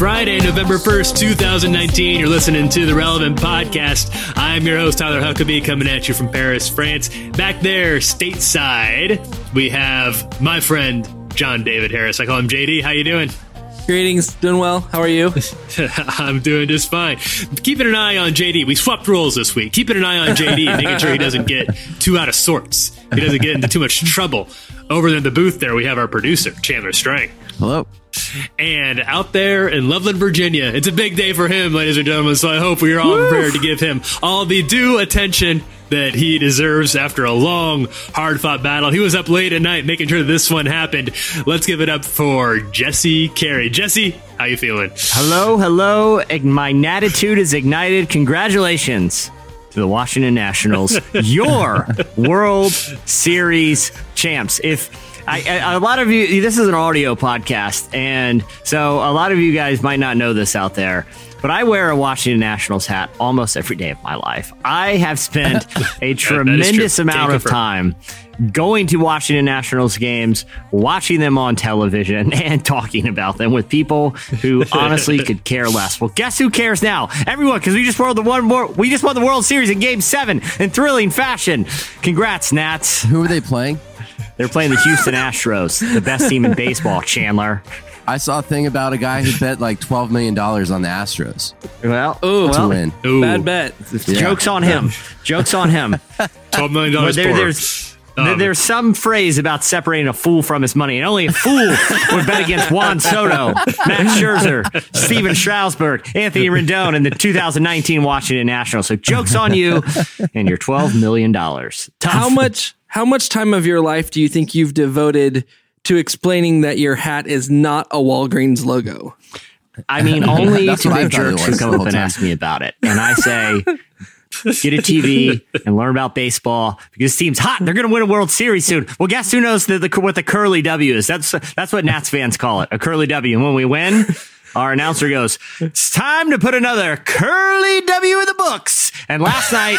Friday, November 1st, 2019. You're listening to the Relevant Podcast. I'm your host, Tyler Huckabee, coming at you from Paris, France. Back there, stateside, we have my friend, John David Harris. I call him JD. How you doing? Greetings, doing well. How are you? I'm doing just fine. Keeping an eye on JD. We swapped roles this week. Keeping an eye on JD, making sure he doesn't get too out of sorts. He doesn't get into too much trouble. Over in the booth there, we have our producer, Chandler Strang. Hello. And out there in Loveland, Virginia, it's a big day for him, ladies and gentlemen. So I hope we are all prepared to give him all the due attention that he deserves after a long, hard fought battle. He was up late at night making sure this one happened. Let's give it up for Jesse Carey. Jesse, how you feeling? Hello, hello. My natitude is ignited. Congratulations to the Washington Nationals, your World Series champs. If I, I, a lot of you, this is an audio podcast, and so a lot of you guys might not know this out there. But I wear a Washington Nationals hat almost every day of my life. I have spent a tremendous amount of time going to Washington Nationals games, watching them on television, and talking about them with people who honestly could care less. Well, guess who cares now? Everyone, because we just won the one more. We just won the World Series in Game Seven in thrilling fashion. Congrats, Nats! Who are they playing? They're playing the Houston Astros, the best team in baseball. Chandler. I saw a thing about a guy who bet like twelve million dollars on the Astros Well, Ooh. to well, win. Ooh, Bad bet. jokes on him. Jokes on him. $12 million there, there's there- Um, there's some phrase about separating a fool from his money, and only a fool would bet against Juan Soto, Max Scherzer, Stephen Strasburg, Anthony Rendon, and the 2019 Washington Nationals. So jokes on you and your 12 million dollars. How much how much time of your life do you think you've devoted to explaining that your hat is not a Walgreens logo? I mean, only to what I big thought it jerks who was come up and ask me about it, and I say. Get a TV and learn about baseball because this team's hot. And they're going to win a World Series soon. Well, guess who knows the, the, what the curly W is? That's that's what Nats fans call it, a curly W. And when we win, our announcer goes, "It's time to put another curly W in the books." And last night.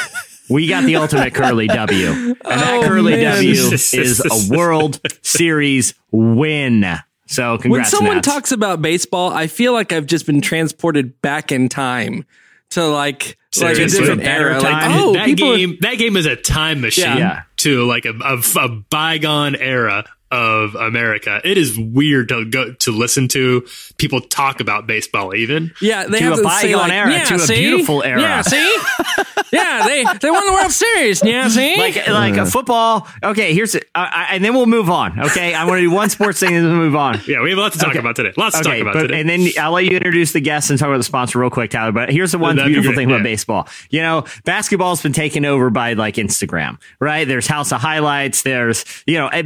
We got the ultimate curly W. And that Oh, curly man. W is a World Series win. So When someone Nats. talks about baseball, I feel like I've just been transported back in time to like like a Seriously. different Better era. Like, oh, that people are- game that game is a time machine Yeah. Yeah. to like a, a, a bygone era of America. It is weird to go to listen to people talk about baseball even. Yeah, they To have a to say bygone like, era, yeah, to a beautiful era. Yeah, see? yeah, they they won the World Series. Yeah, see? like like a football. Okay, here's it, uh, and then we'll move on. Okay, I want to do one sports thing and then we'll move on. Yeah, we have a lot to talk Okay. about today. Lots to talk about but, today. and then I'll let you introduce the guests and talk about the sponsor real quick, Tyler. But here's the one That'd beautiful great, thing about baseball. You know, basketball's been taken over by like Instagram, right? There's House of Highlights. There's you know, eh,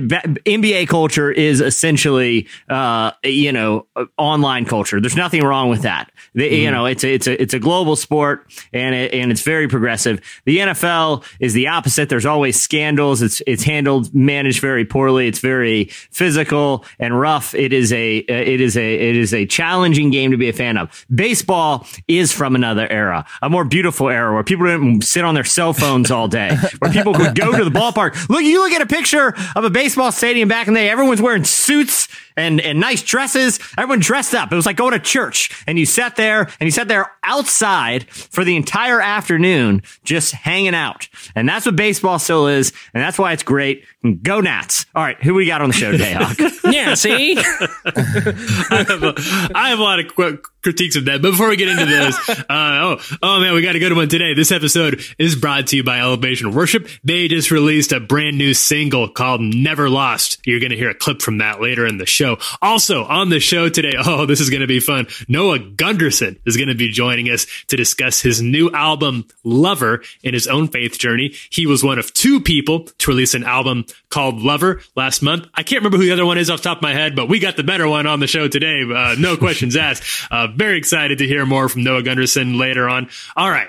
culture is essentially uh you know uh, online culture. There's nothing wrong with that. The, You Mm-hmm. know, it's a, it's a it's a global sport and it, and it's very progressive. The NFL is the opposite. There's always scandals. It's it's handled managed very poorly. It's very physical and rough. It is a it is a it is a challenging game to be a fan of. Baseball is from another era, a more beautiful era where people didn't sit on their cell phones all day, where people could go to the ballpark. Look, you look at a picture of a baseball stadium back in the day. Everyone's wearing suits and, and nice dresses. Everyone dressed up. It was like going to church and you sat there and you sat there outside for the entire afternoon, just hanging out. And that's what baseball still is. And that's why it's great. Go Nats. All right. Who we got on the show today, Hawk? yeah, see? I have, a, I have a lot of qu- critiques of that. But before we get into those, uh, oh, oh man, we got a good one today. This episode is brought to you by Elevation Worship. They just released a brand new single called Never Lost. You're going to hear a clip from that later in the show. Also on the show today, oh, this is going to be fun. Noah Gundersen is going to be joining us to discuss his new album, Lover, in his own faith journey. He was one of two people to release an album called Lover last month. I can't remember who the other one is off top of my head, but we got the better one on the show today. Uh, no questions asked. Uh, very excited to hear more from Noah Gundersen later on. All right.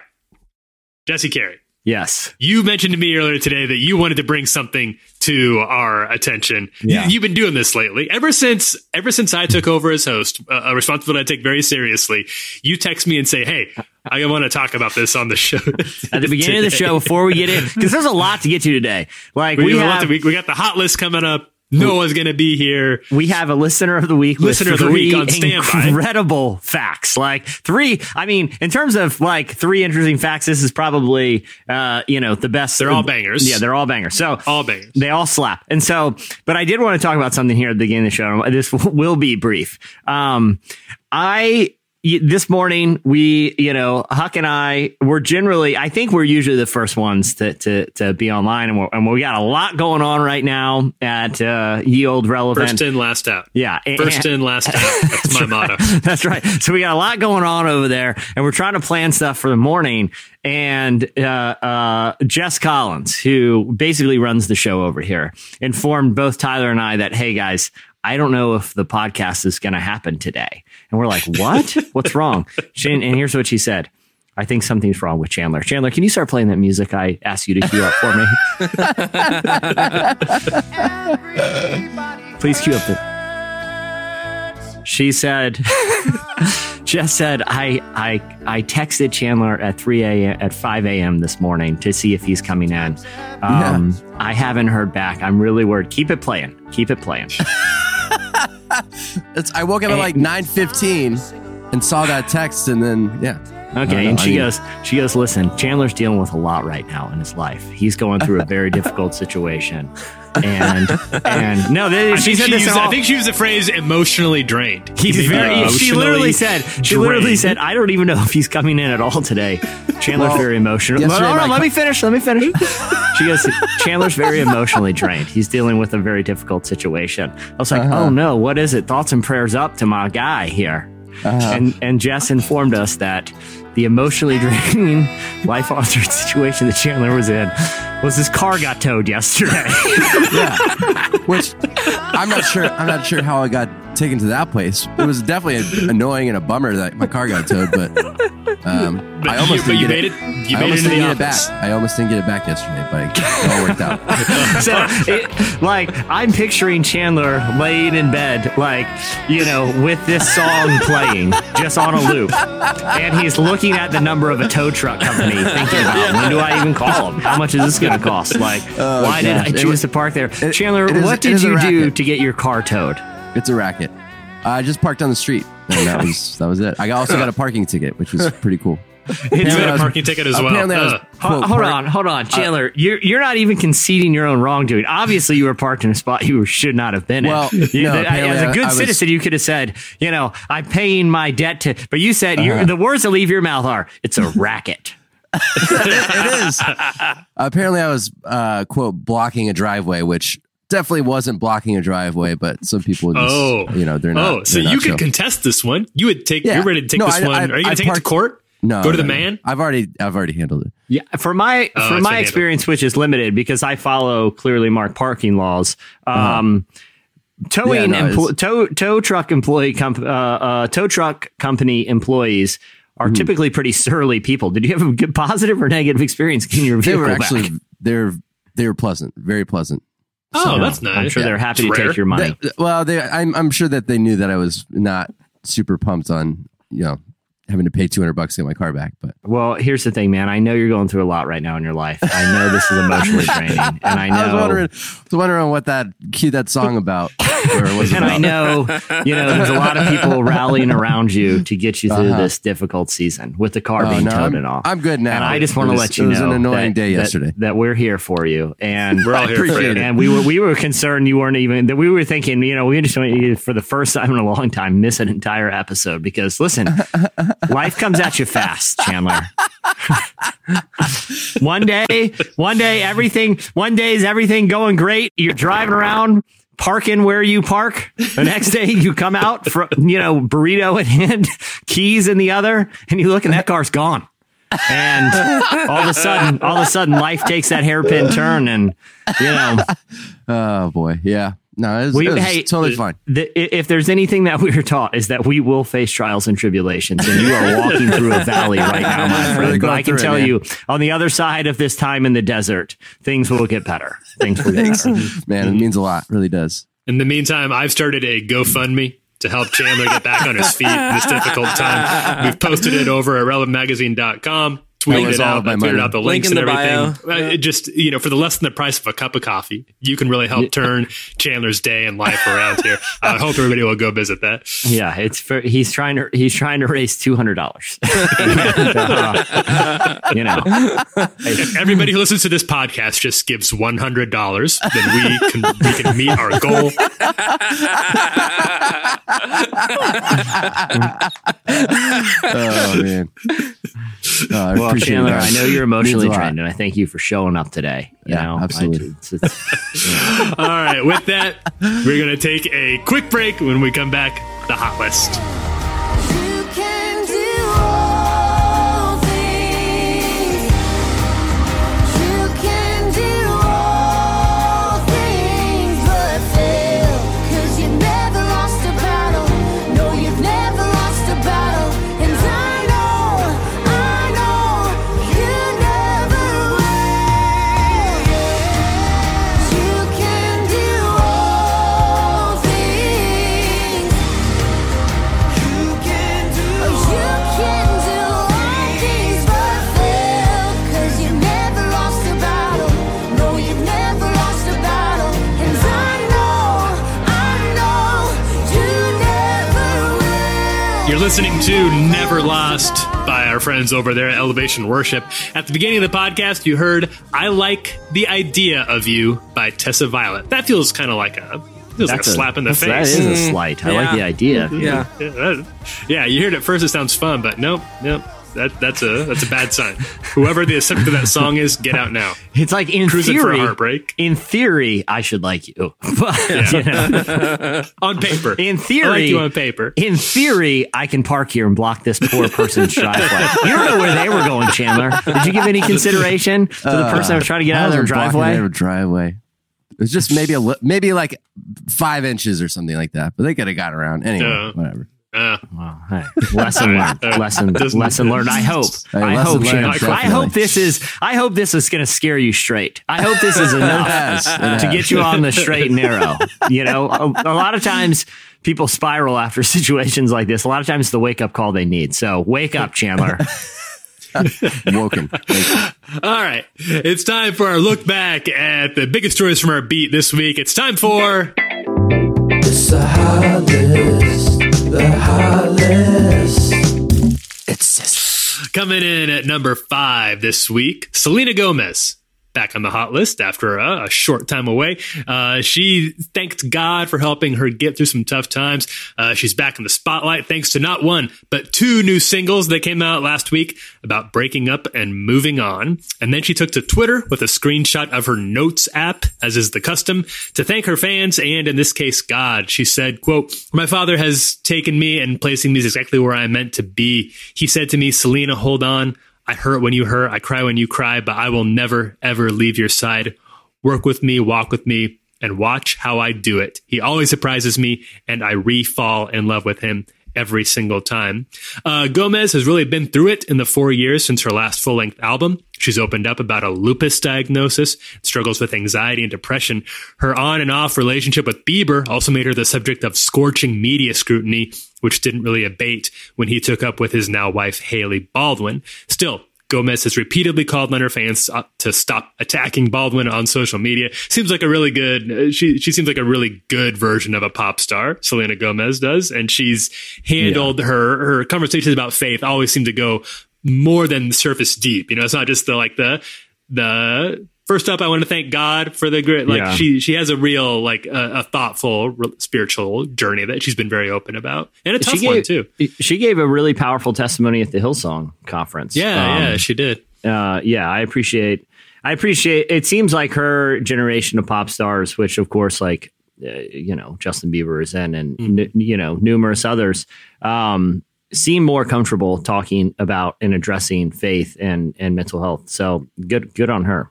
Jesse Carey, Yes. You mentioned to me earlier today that you wanted to bring something to our attention. Yeah. You, have been doing this lately. Ever since ever since I took over as host, uh, a responsibility I take very seriously. You text me and say, "Hey, I want to talk about this on the show." At the beginning of the show, before we get in, because there's a lot to get to today. Like we, we, have have, to- we, we got the hot list coming up. Noah's going to be here. we have a listener of the week. Listener of the week on standby. Incredible facts. Like three. I mean, in terms of like three interesting facts, this is probably uh, you know the best. They're all bangers. Yeah, they're all bangers. So All bangers. They all slap. And so, but I did want to talk about something here at the beginning of the show. This will be brief. Um, I this morning we you know huck and i were generally i think we're usually the first ones to to, to be online and, we're, and we got a lot going on right now at uh ye old relevant First in, last out. yeah and- First in, last out. That's my motto. that's right. So we got a lot going on over there, and we're trying to plan stuff for the morning. And uh, uh, Jess Collins, who basically runs the show over here, informed both Tyler and I that, hey guys, I don't know if the podcast is going to happen today. And we're like, what? What's wrong? She, and here's what she said. I think something's wrong with Chandler. Chandler, can you start playing that music I asked you to cue up for me? Please cue up the. She said, Jess said, I, I, I texted Chandler at 3 a.m. at 5 a.m. this morning to see if he's coming in. Um, I haven't heard back. I'm really worried. Keep it playing. Keep it playing. It's, I woke up at like 9:15 and saw that text, and then yeah. Okay, know. and I she mean- goes, she goes, listen, Chandler's dealing with a lot right now in his life. He's going through a very difficult situation, and and no, they, I she think, said she this. used, all- I think she used the phrase emotionally drained. He's very. she literally said. She literally said, "I don't even know if he's coming in at all today." Chandler's Well, very emotional. No, yesterday no, no, let me finish. Let me finish. she goes, "Chandler's very emotionally drained. He's dealing with a very difficult situation." I was like, Uh-huh. "Oh no, what is it?" Thoughts and prayers up to my guy here. Uh-huh. And and Jess informed us that the emotionally draining, life altering situation that Chandler was in was his car got towed yesterday. which I'm not sure. I'm not sure how I got taken to that place. It was definitely annoying and a bummer that my car got towed, but um, But I almost you, but didn't you get made it. it. You I made it almost didn't get it back. I almost didn't get it back yesterday, but it all worked out. so, it, like, I'm picturing Chandler laying in bed, like, you know, with this song playing just on a loop. And he's looking at the number of a tow truck company, thinking about when do I even call them? How much is this going to cost? Like, why did I choose was- to park there? it- Chandler, it is- what did you do to get your car towed? It's a racket. I just parked on the street, and that was that was it. I also got a parking ticket, which was pretty cool. You Apparently got I a was- parking ticket as well. apparently I was- Uh, Quote, hold park- on, hold on, Chandler. you're you're not even conceding your own wrongdoing. Obviously, you were parked in a spot you should not have been Well, in. You- no, that- apparently as a good I was- citizen, you could have said, you know, I'm paying my debt to. But you said Uh-huh. you're, the words that leave your mouth are, "It's a racket." it is. Apparently, I was uh, quote blocking a driveway, which definitely wasn't blocking a driveway, but some people just, Oh, you know, they're not. oh, so they're not you could contest this one. You would take. Yeah. You're ready to take No, this I- one. I- Are you going to take it to court? no, Go to the no, no. man. I've already, I've already handled it. Yeah, for my Oh, for my a handle. experience, which is limited because I follow clearly marked parking laws. Um, Towing Uh-huh. Yeah, no, empl- tow tow truck employee comp- uh, uh, tow truck company employees are Mm-hmm. typically pretty surly people. Did you have a good positive or negative experience getting your vehicle They vehicle were back? actually, they're they were pleasant, very pleasant. Oh, that's nice. I'm sure they're happy to rare. take your money. They- well, they, I'm, I'm sure that they knew that I was not super pumped on, you know, having to pay 200 bucks to get my car back, but Well, here's the thing, man. I know you're going through a lot right now in your life. I know this is emotionally draining, and I know. I was wondering, was wondering what that cue that song about, and about. I know, you know, there's a lot of people rallying around you to get you through uh-huh. this difficult season with the car Oh, being no, towed I'm- and all. I'm good now. And I just want to let you it was know an annoying that, day yesterday. That, we're here for you, and We're all here for you. And we were we were concerned you weren't even that we were thinking, you know, we just want you for the first time in a long time miss an entire episode because listen, life comes at you fast, Chandler. one day, one day, everything, one day is everything going great. You're driving around, parking where you park. The next day you come out from, you know, burrito in hand, keys in the other, and you look and that car's gone. And all of a sudden, all of a sudden life takes that hairpin turn and, you know, Oh boy, yeah. No, it was, We, it was hey, totally fine. The, if there's anything that we were taught is that we will face trials and tribulations, and you are walking through a valley right now, my Really friend. But I can through it, tell you, on the other side of this time in the desert, things will get better. Things will get better. Man, it means a lot. Really does. In the meantime, I've started a GoFundMe to help Chandler get back on his feet in this difficult time. We've posted it over at relevantmagazine.com. Tweeted was it all out, of my I tweeted out the Link links in and the everything. bio. Uh, it just, you know, for the less than the price of a cup of coffee, you can really help turn Chandler's day and life around here. I hope everybody will go visit that. Yeah, it's for, he's trying to he's trying to raise two hundred dollars. you know, If everybody who listens to this podcast just gives one hundred dollars, then we can we can meet our goal. Oh man. I well, appreciate Chandler, that. I know you're emotionally a lot. trained, and I thank you for showing up today. You Yeah, know, I- absolutely. it's- it's- All right, with that, we're gonna take a quick break. When we come back, the hot list. To Never Lost by our friends over there at Elevation Worship. At the beginning of the podcast, you heard "I Like the Idea of You" by Tessa Violet. That feels kind of like a feels like a that's slap in the that's- face. That is a slight. I like the idea. Yeah. Yeah, yeah, you heard it first. It sounds fun, but nope, nope. That that's a that's a bad sign. Whoever the subject of that song is, get out now. It's like in Cruising for a theory, heartbreak. in theory, I should like you. But, you know, On paper, in I theory, like you on paper. in theory, I can park here and block this poor person's driveway. You don't know where they were going, Chandler. Did you give any consideration to the person that was trying to get out of their driveway? Their driveway. It was just maybe a li- maybe like five inches or something like that, but they could have got around anyway. Yeah. Whatever. Uh, Well, hey, lesson learned. Lesson lesson learned. I hope. Hey, I hope. learned, I definitely. hope this is. I hope this is going to scare you straight. I hope this is enough has, to get you on the straight and narrow. You know, a, a lot of times people spiral after situations like this. A lot of times it's the wake up call they need. So wake up, Chandler. Woken. Like, all right, it's time for our look back at the biggest stories from our beat this week. It's time for It's the hot list. The list. It's just Coming in at number five this week, Selena Gomez. Back on the hot list after a, a short time away. Uh, she thanked God for helping her get through some tough times. Uh, she's back in the spotlight thanks to not one, but two new singles that came out last week about breaking up and moving on. And then she took to Twitter with a screenshot of her Notes app, as is the custom, to thank her fans and, in this case, God. She said, quote, My father has taken me and placing me exactly where I'm meant to be. He said to me, Selena, hold on. I hurt when you hurt. I cry when you cry, but I will never, ever leave your side. Work with me, walk with me, and watch how I do it. He always surprises me, and I re fall in love with him every single time. Uh, Gomez has really been through it in the four years since her last full length album. She's opened up about a lupus diagnosis, struggles with anxiety and depression. Her on and off relationship with Bieber also made her the subject of scorching media scrutiny, which didn't really abate when he took up with his now wife, Hailey Baldwin. Still, Gomez has repeatedly called on her fans uh, to stop attacking Baldwin on social media. Seems like a really good. Uh, she she seems like a really good version of a pop star. Selena Gomez does, and she's handled her her conversations about faith always seem to go more than surface deep. You know, it's not just the like the the. First up, I want to thank God for the grit. Like Yeah. she, she has a real, like a, a thoughtful, re- spiritual journey that she's been very open about, and a tough she one too. She gave a really powerful testimony at the Hillsong conference. Yeah, Um, yeah, she did. uh, yeah, I appreciate. I appreciate. It seems like her generation of pop stars, which of course, like uh, you know, Justin Bieber is in, and n- you know, numerous others, um, seem more comfortable talking about and addressing faith and and mental health. So good, good on her.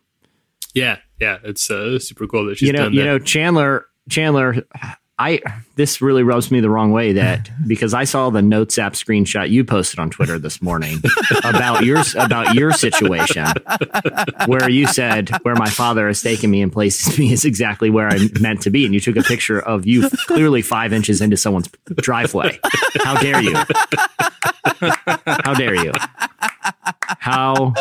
Yeah, yeah, it's uh, super cool that she's you know, done you know, Chandler. Chandler, I this really rubs me the wrong way that because I saw the notes app screenshot you posted on Twitter this morning about your about your situation where you said where my father has taken me and placed me is exactly where I'm meant to be, and you took a picture of you clearly five inches into someone's driveway. How dare you? How dare you? How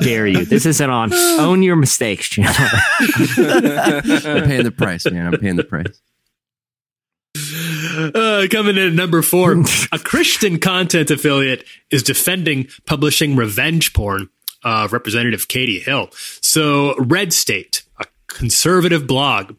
dare you? This isn't on. Own your mistakes, Chandler. I'm paying the price, man. I'm paying the price. Uh, coming in at number four, a Christian content affiliate is defending publishing revenge porn. Uh, Representative Katie Hill. So, Red State, a conservative blog,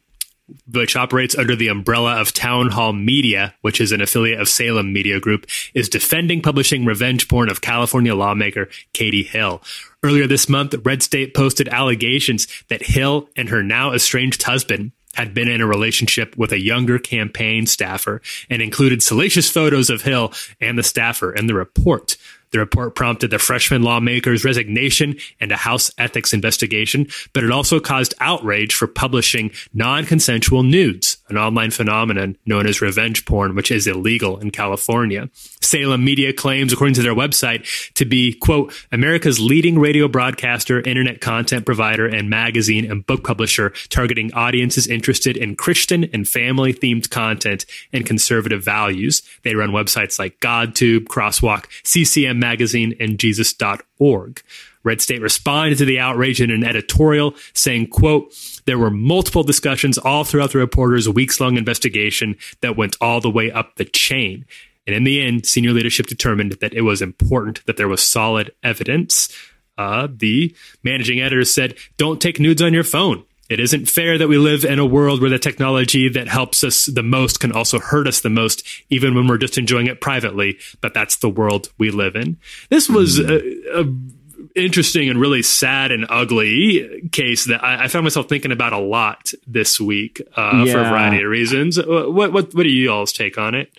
which operates under the umbrella of Townhall Media, which is an affiliate of Salem Media Group, is defending publishing revenge porn of California lawmaker Katie Hill. Earlier this month, Red State posted allegations that Hill and her now estranged husband had been in a relationship with a younger campaign staffer and included salacious photos of Hill and the staffer in the report. The report prompted the freshman lawmaker's resignation and a House ethics investigation, but it also caused outrage for publishing non-consensual nudes, an online phenomenon known as revenge porn, which is illegal in California. Salem Media claims, according to their website, to be, quote, America's leading radio broadcaster, internet content provider, and magazine and book publisher targeting audiences interested in Christian and family themed content and conservative values. They run websites like GodTube, Crosswalk, CCM Magazine, and Jesus.org. Red State responded to the outrage in an editorial saying, quote, there were multiple discussions all throughout the reporter's weeks long investigation that went all the way up the chain. And in the end, senior leadership determined that it was important that there was solid evidence. Uh, the managing editor said, don't take nudes on your phone. It isn't fair that we live in a world where the technology that helps us the most can also hurt us the most, even when we're just enjoying it privately. But that's the world we live in. This was a, a interesting and really sad and ugly case that I, I found myself thinking about a lot this week uh, for a variety of reasons. What what what are you all's take on it?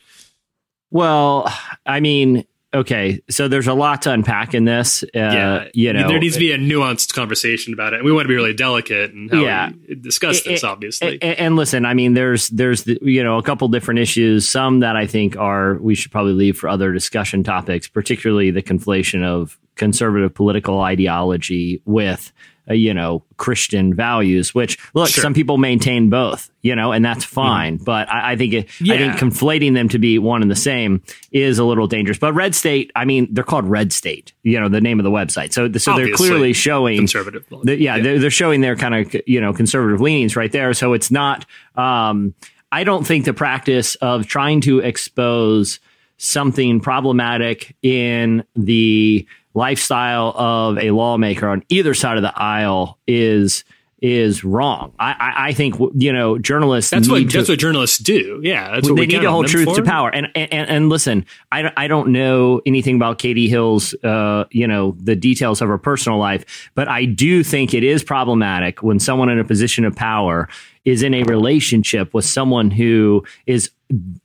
Well, I mean, okay, so there's a lot to unpack in this. Uh, you know, there needs to be a nuanced conversation about it. And we want to be really delicate and how Yeah. we discuss this. A- obviously, a- and, listen, I mean, there's there's the, you know a couple different issues. Some that I think are we should probably leave for other discussion topics, particularly the conflation of conservative political ideology with uh, you know Christian values. Which look, Sure. some people maintain both, you know, and that's fine. But I, I think it, I think conflating them to be one and the same is a little dangerous. But Red State, I mean, they're called Red State, you know, the name of the website. So so they're clearly showing conservative. the- yeah, They're, they're showing their kind of you know conservative leanings right there. So it's not. Um, I don't think the practice of trying to expose something problematic in the lifestyle of a lawmaker on either side of the aisle is is wrong. I, I, I think you know journalists. that's what to- that's what journalists do. Yeah, that's what they need to hold truth for. to power. And, and and listen, I, don't- I don't know anything about Katie Hill's, uh, you know, the details of her personal life, but I do think it is problematic when someone in a position of power is in a relationship with someone who is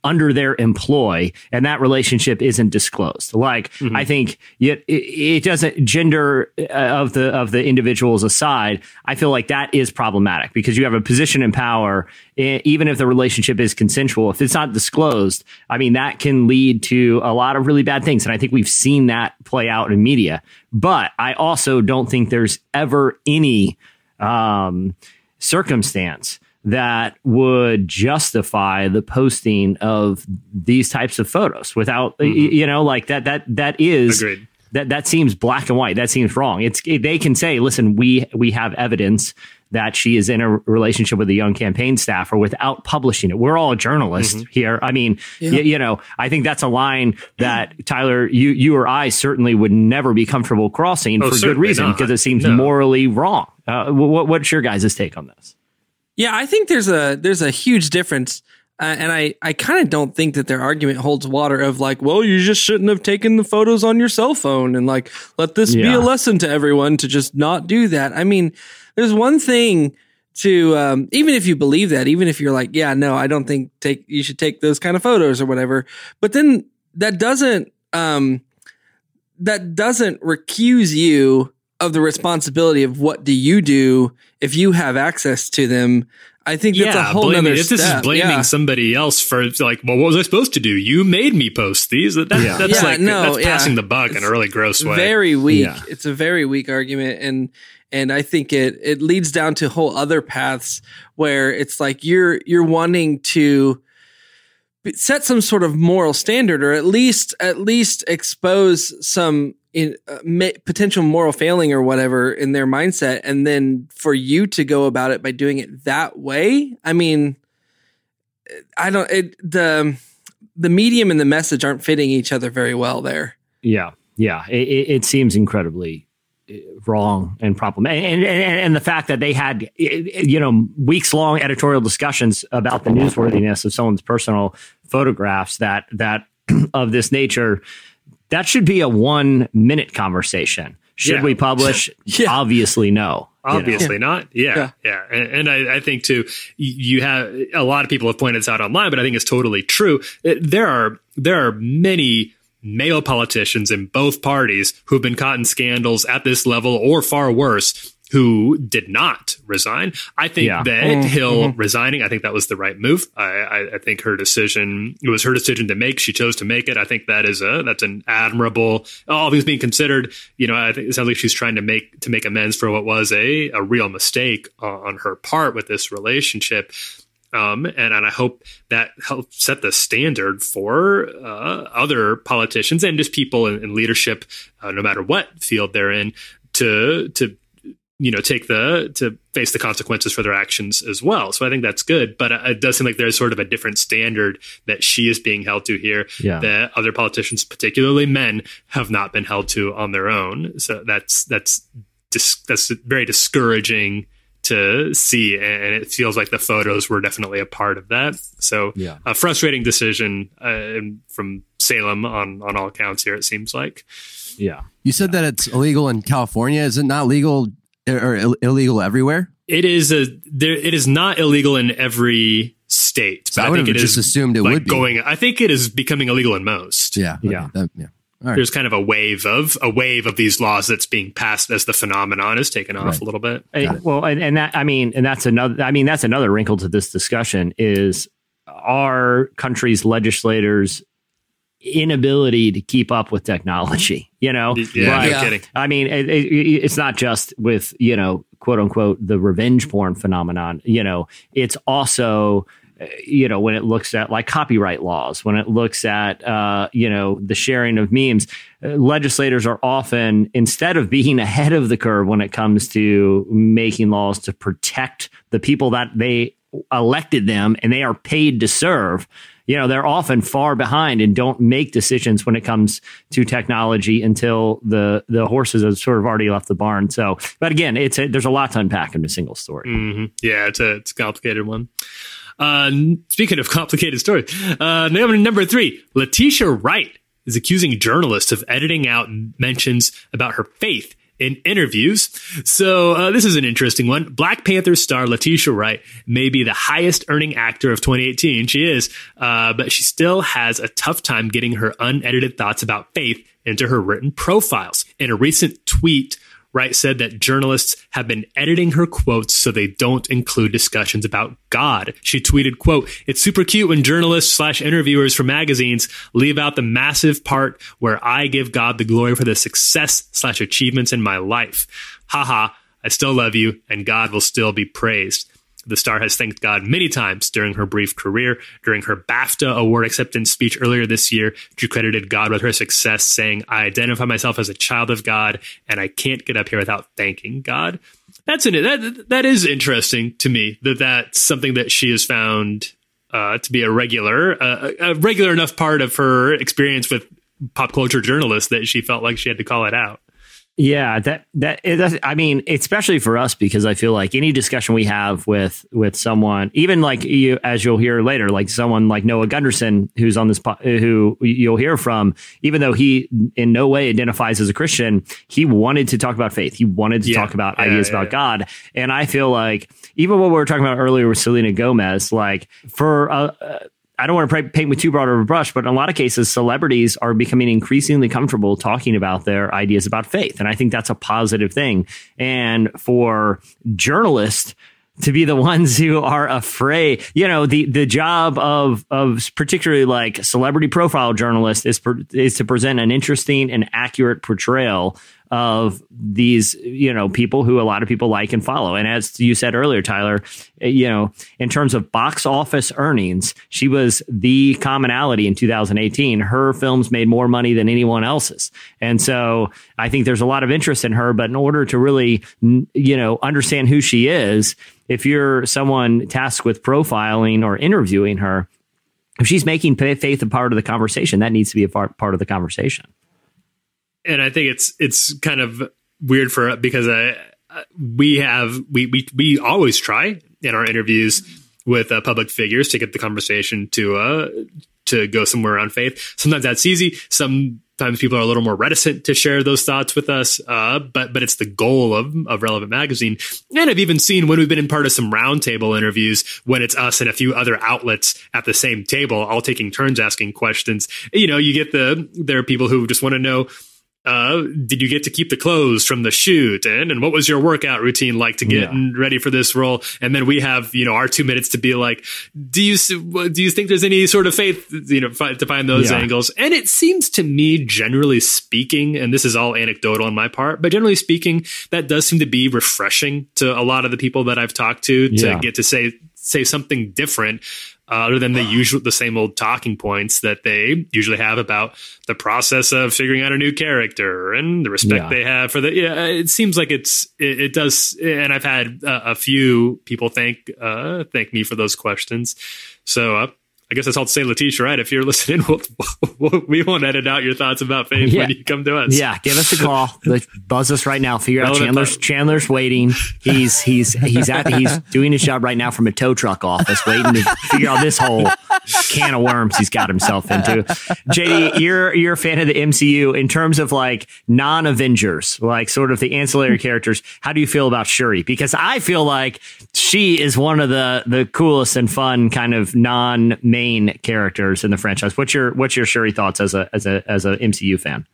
under their employ and that relationship isn't disclosed. Like Mm-hmm. i think it, it, doesn't gender uh, of the of the individuals aside i feel like that is problematic because you have a position in power even if the relationship is consensual. If it's not disclosed i mean that can lead to a lot of really bad things and i think we've seen that play out in media. But i also don't think there's ever any um, circumstance that would justify the posting of these types of photos without y- you know like that that that is Agreed. that that seems black and white that seems wrong it's they can say listen we we have evidence that she is in a relationship with a young campaign staffer without publishing it. We're all journalists here. I mean, y- you know, I think that's a line that Tyler, you you or I certainly would never be comfortable crossing Oh, for good certainly reason not. because it seems No. morally wrong. Uh, what, what's your guys' take on this? Yeah, I think there's a there's a huge difference, uh, and I I kind of don't think that their argument holds water. Of like, well, you just shouldn't have taken the photos on your cell phone, and like, let this be a lesson to everyone to just not do that. I mean, there's one thing to um, even if you believe that, even if you're like, yeah, no, I don't think take you should take those kind of photos or whatever. But then that doesn't um, that doesn't recuse you of the responsibility of what do you do if you have access to them I think that's a whole blaming, other if this step. is blaming yeah. somebody else for like, well, what was I supposed to do? You made me post these. That, Yeah. That's Yeah, like no, that's yeah. passing the buck in a really gross way. very weak. Yeah. It's a very weak argument, and and I think it it leads down to whole other paths where it's like you're you're wanting to set some sort of moral standard, or at least at least expose some in, uh, potential moral failing or whatever in their mindset, and then for you to go about it by doing it that way. I mean, I don't it the the medium and the message aren't fitting each other very well there. Yeah, yeah. It, it, it seems incredibly uh, wrong and problematic, and, and and the fact that they had you know weeks long editorial discussions about the newsworthiness of someone's personal photographs that that of this nature, that should be a one minute conversation. Should Yeah. we publish? Yeah. Obviously, no. you know? Obviously not. Yeah, yeah, And, and I, I think too, you have a lot of people have pointed this out online, but I think it's totally true. There are there are many male politicians in both parties who've been caught in scandals at this level or far worse who did not resign. I think Yeah. that Hill resigning, I think that was the right move. I, I, I think her decision, it was her decision to make. She chose to make it. I think that is a, that's an admirable, all things being considered, you know, I think it sounds like she's trying to make, to make amends for what was a, a real mistake on, on her part with this relationship. Um, and, and I hope that helps set the standard for uh, other politicians and just people in, in leadership, uh, no matter what field they're in, to to you know take the to face the consequences for their actions as well. So I think that's good, but uh, it does seem like there's sort of a different standard that she is being held to here Yeah. that other politicians, particularly men, have not been held to on their own. So that's that's dis- that's very discouraging to see, and it feels like the photos were definitely a part of that. So Yeah. a frustrating decision uh, from Salem on on all accounts here. It seems like. Yeah. You said that it's illegal in California. Is it not legal or Ill- illegal everywhere? It is a there. It is not illegal in every state. So but I would think have it just is, assumed it like, would be. going. I think it is becoming illegal in most. Yeah. okay, Yeah. that- yeah. All right. There's kind of a wave of a wave of these laws that's being passed as the phenomenon is taken off Right. a little bit. Uh, well, and, and that I mean, and that's another. I mean, that's another wrinkle to this discussion is our country's legislators' inability to keep up with technology. You know, Yeah, Like, no kidding. I mean, it, it, it's not just with you know, quote unquote, the revenge porn phenomenon. You know, it's also uh, you know when it looks at like copyright laws when it looks at uh, you know the sharing of memes uh, legislators are often instead of being ahead of the curve when it comes to making laws to protect the people that they elected them and they are paid to serve you know they're often far behind and don't make decisions when it comes to technology until the the horses have sort of already left the barn. So but again it's a, there's a lot to unpack in a single story. Hmm Yeah, it's a it's a complicated one. Uh, speaking of complicated stories, uh, number three, Letitia Wright is accusing journalists of editing out mentions about her faith in interviews. So uh, this is an interesting one. Black Panther star Letitia Wright may be the highest earning actor of 2018. She is, uh, but she still has a tough time getting her unedited thoughts about faith into her written profiles. In a recent tweet, Wright said that journalists have been editing her quotes so they don't include discussions about God. She tweeted, quote, It's super cute when journalists slash interviewers for magazines leave out the massive part where I give God the glory for the success slash achievements in my life. Haha, I still love you and God will still be praised. The star has thanked God many times during her brief career. During her BAFTA award acceptance speech earlier this year, she credited God with her success, saying, I identify myself as a child of God, and I can't get up here without thanking God. That's an, that, that is interesting to me that that's something that she has found uh, to be a regular, uh, a regular enough part of her experience with pop culture journalists that she felt like she had to call it out. Yeah, that that that's- I mean, especially for us because I feel like any discussion we have with with someone, even like you, as you'll hear later, like someone like Noah Gundersen, who's on this, po- who you'll hear from, even though he in no way identifies as a Christian, he wanted to talk about faith. He wanted to Yeah. talk about Yeah, ideas yeah, about. God, and I feel like even what we were talking about earlier with Selena Gomez, like for uh, I don't want to paint with too broad of a brush, but in a lot of cases, celebrities are becoming increasingly comfortable talking about their ideas about faith. And I think that's a positive thing. And for journalists to be the ones who are afraid. You know, the the job of of particularly like celebrity profile journalist is per, is to present an interesting and accurate portrayal of these you know people who a lot of people like and follow. And as you said earlier, Tyler, eh, you know, in terms of box office earnings, she was the commonality in 2018. Her films made more money than anyone else's, and so I think there's a lot of interest in her. But in order to really you know understand who she is, if you're someone tasked with profiling or interviewing her, if she's making faith a part of the conversation, that needs to be a part part of the conversation. And I think it's it's kind of weird for because I, we have we we we always try in our interviews with uh, public figures to get the conversation to uh to go somewhere around faith. Sometimes that's easy. Sometimes people are a little more reticent to share those thoughts with us. Uh, but but it's the goal of of Relevant Magazine. And I've even seen when we've been in part of some roundtable interviews when it's us and a few other outlets at the same table, all taking turns asking questions. You know, you get the there are people who just want to know uh, did you get to keep the clothes from the shoot and and what was your workout routine like to get Yeah. ready for this role and then we have you know our two minutes to be like do you do you think there's any sort of faith you know fi- to find those Yeah. angles and it seems to me generally speaking and this is all anecdotal on my part but generally speaking that does seem to be refreshing to a lot of the people that I've talked to to Yeah. get to say say something different uh, other than the usual the same old talking points that they usually have about the process of figuring out a new character and the respect Yeah. they have for the yeah it seems like it's it, it does and i've had uh, a few people thank uh thank me for those questions so uh, I guess that's all to say, Letitia Wright? If you're listening, we'll, we'll, we won't edit out your thoughts about faith Yeah. when you come to us. Yeah, give us a call. Buzz us right now. Figure out Chandler's part. Chandler's waiting. He's he's he's at he's doing his job right now from a tow truck office, waiting to figure out this whole can of worms he's got himself into. JD, you're you're a fan of the MCU in terms of like non-Avengers, like sort of the ancillary characters. How do you feel about Shuri? Because I feel like she is one of the the coolest and fun kind of non-main characters in the franchise. What's your what's your Shuri thoughts as a as a as a MCU fan?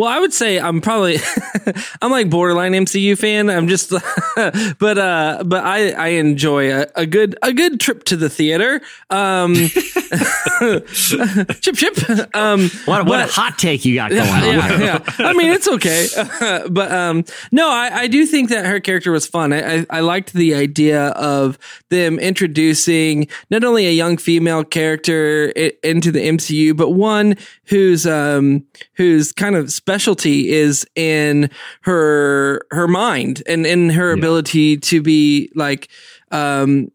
Well, I would say I'm probably I'm like borderline MCU fan. I'm just, but uh, but I I enjoy a, a good a good trip to the theater. Um, chip chip. Um, What, what but- a hot take you got going on. yeah, yeah. I mean, it's okay, but um, no, I, I do think that her character was fun. I, I, I liked the idea of them introducing not only a young female character into the MCU, but one who's um who's kind of specialty is in her her mind and in her ability to be like um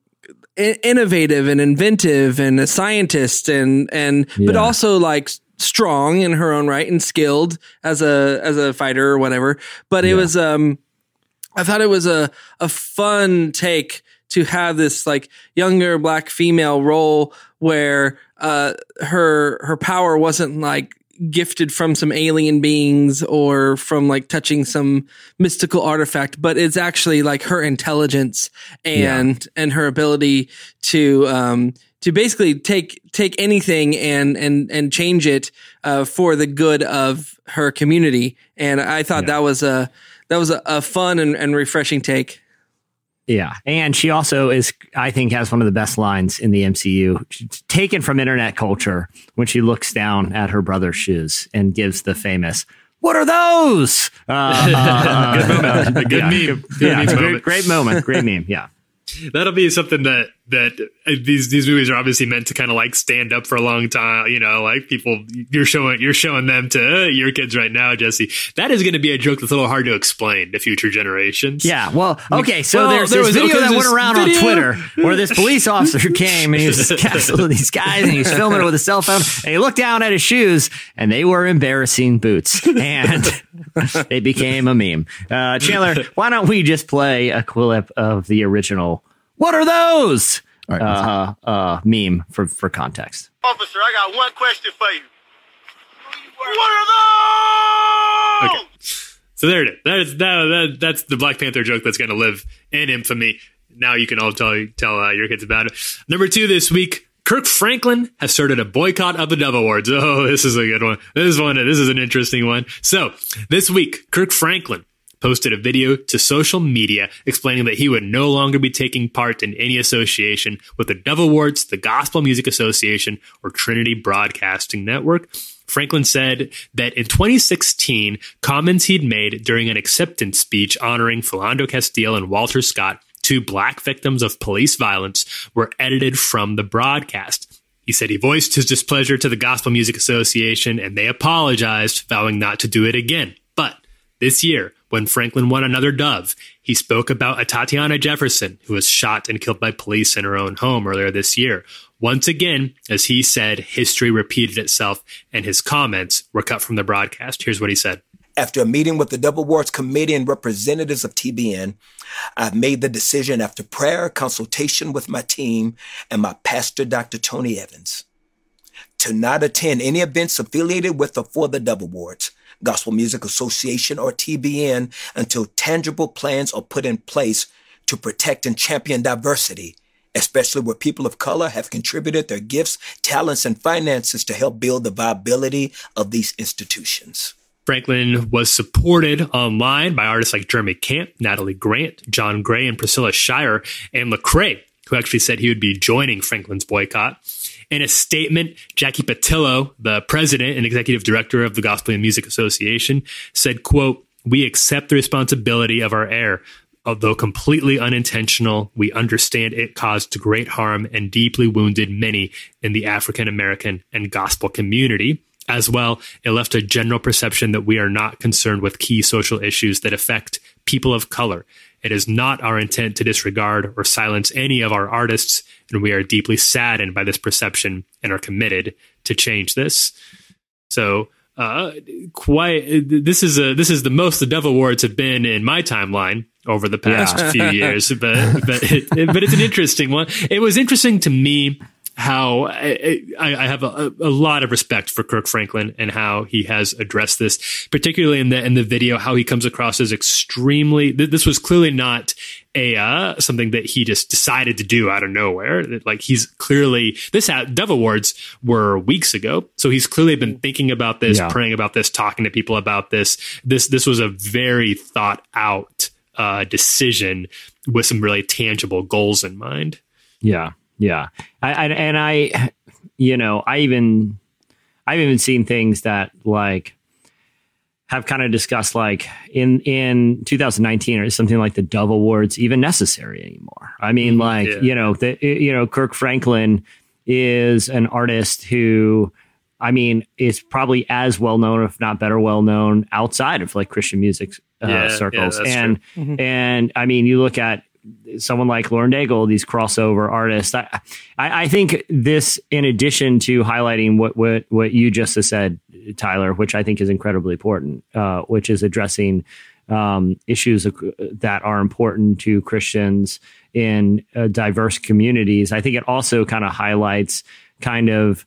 in- innovative and inventive and a scientist and and but also like strong in her own right and skilled as a as a fighter or whatever. But it was um i thought it was a a fun take to have this like younger black female role where uh her her power wasn't like gifted from some alien beings or from like touching some mystical artifact but it's actually like her intelligence and and her ability to um to basically take take anything and and and change it uh for the good of her community. And i thought that was a that was a, a fun and, and refreshing take Yeah. And she also is, I think, has one of the best lines in the MCU, taken from internet culture when she looks down at her brother's shoes and gives the famous, What are those? Uh, uh, Good moment. A good yeah, meme. good- Good yeah, meme great, great moment. Great meme. Yeah. That'll be something that that uh, these these movies are obviously meant to kind of like stand up for a long time. You know, like people you're showing you're showing them to uh, your kids right now, Jesse. That is going to be a joke that's a little hard to explain to future generations. Yeah, well, okay, so Well, there's there this was- video okay, that went around video. on Twitter where this police officer came and he was casting these guys and he was filming it with a cell phone and he looked down at his shoes and they were embarrassing boots and they became a meme. Uh, Chandler, why don't we just play a clip of the original? What are those? All right, let's- uh, uh, meme for for context. Officer, I got one question for you. What are those? Okay. So there it is. That is that, that that's the Black Panther joke that's going to live in infamy. Now you can all tell tell uh, your kids about it. Number two this week. Kirk Franklin has started a boycott of the Dove Awards. Oh, this is a good one. This is one. This is an interesting one. So this week, Kirk Franklin posted a video to social media explaining that he would no longer be taking part in any association with the Dove Awards, the Gospel Music Association, or Trinity Broadcasting Network. Franklin said that in 2016, comments he'd made during an acceptance speech honoring Philando Castile and Walter Scott, two black victims of police violence, were edited from the broadcast. He said he voiced his displeasure to the Gospel Music Association and they apologized, vowing not to do it again. This year, when Franklin won another Dove, he spoke about Atatiana Jefferson who was shot and killed by police in her own home earlier this year. Once again, as he said, history repeated itself and his comments were cut from the broadcast. Here's what he said. After a meeting with the Dove Awards Committee and representatives of TBN, I've made the decision after prayer, consultation with my team, and my pastor, Dr. Tony Evans, to not attend any events affiliated with or for the Dove Awards, Gospel Music Association, or TBN until tangible plans are put in place to protect and champion diversity, especially where people of color have contributed their gifts, talents, and finances to help build the viability of these institutions. Franklin was supported online by artists like Jeremy Camp, Natalie Grant, John Gray, and Priscilla Shirer, and Lecrae, who actually said he would be joining Franklin's boycott. In a statement, Jackie Patillo, the president and executive director of the Gospel and Music Association, said, quote, we accept the responsibility of our error. Although completely unintentional, we understand it caused great harm and deeply wounded many in the African American and gospel community. As well, it left a general perception that we are not concerned with key social issues that affect people of color. It is not our intent to disregard or silence any of our artists, and we are deeply saddened by this perception and are committed to change this. So, uh, quite this is a this is the most the Dove Awards have been in my timeline over the past Yeah. few years, but but it, but it's an interesting one. It was interesting to me how I, I have a, a lot of respect for Kirk Franklin and how he has addressed this, particularly in the in the video, how he comes across as extremely. th- This was clearly not a uh, something that he just decided to do out of nowhere. Like he's clearly this ha- Dove Awards were weeks ago, so he's clearly been thinking about this, Yeah. praying about this, talking to people about this. This this was a very thought out uh, decision with some really tangible goals in mind. Yeah, yeah. I, I and I, you know, I even I've even seen things that like have kind of discussed like in in 2019 or something like the Dove Awards even necessary anymore. I mean, like yeah. you know, the you know Kirk Franklin is an artist who. I mean, is probably as well known, if not better, well known outside of like Christian music uh, Yeah, yeah, circles. that's and and I mean, you look at someone like Lauren Daigle, these crossover artists. I, I, I think this, in addition to highlighting what, what, what you just said, Tyler, which I think is incredibly important, uh, which is addressing um, issues that are important to Christians in uh, diverse communities. I think it also kind of highlights kind of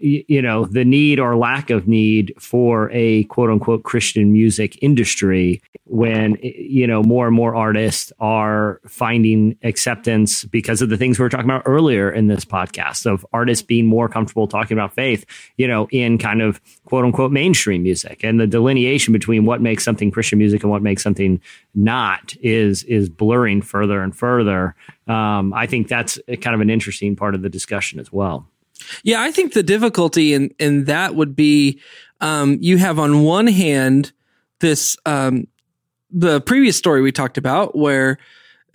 you know the need or lack of need for a quote unquote christian music industry when you know more and more artists are finding acceptance because of the things we were talking about earlier in this podcast of artists being more comfortable talking about faith you know in kind of quote unquote mainstream music. And the delineation between what makes something christian music and what makes something not is is blurring further and further. Um, i think that's kind of an interesting part of the discussion as well Yeah, I think the difficulty in in that would be um, you have on one hand this um, the previous story we talked about where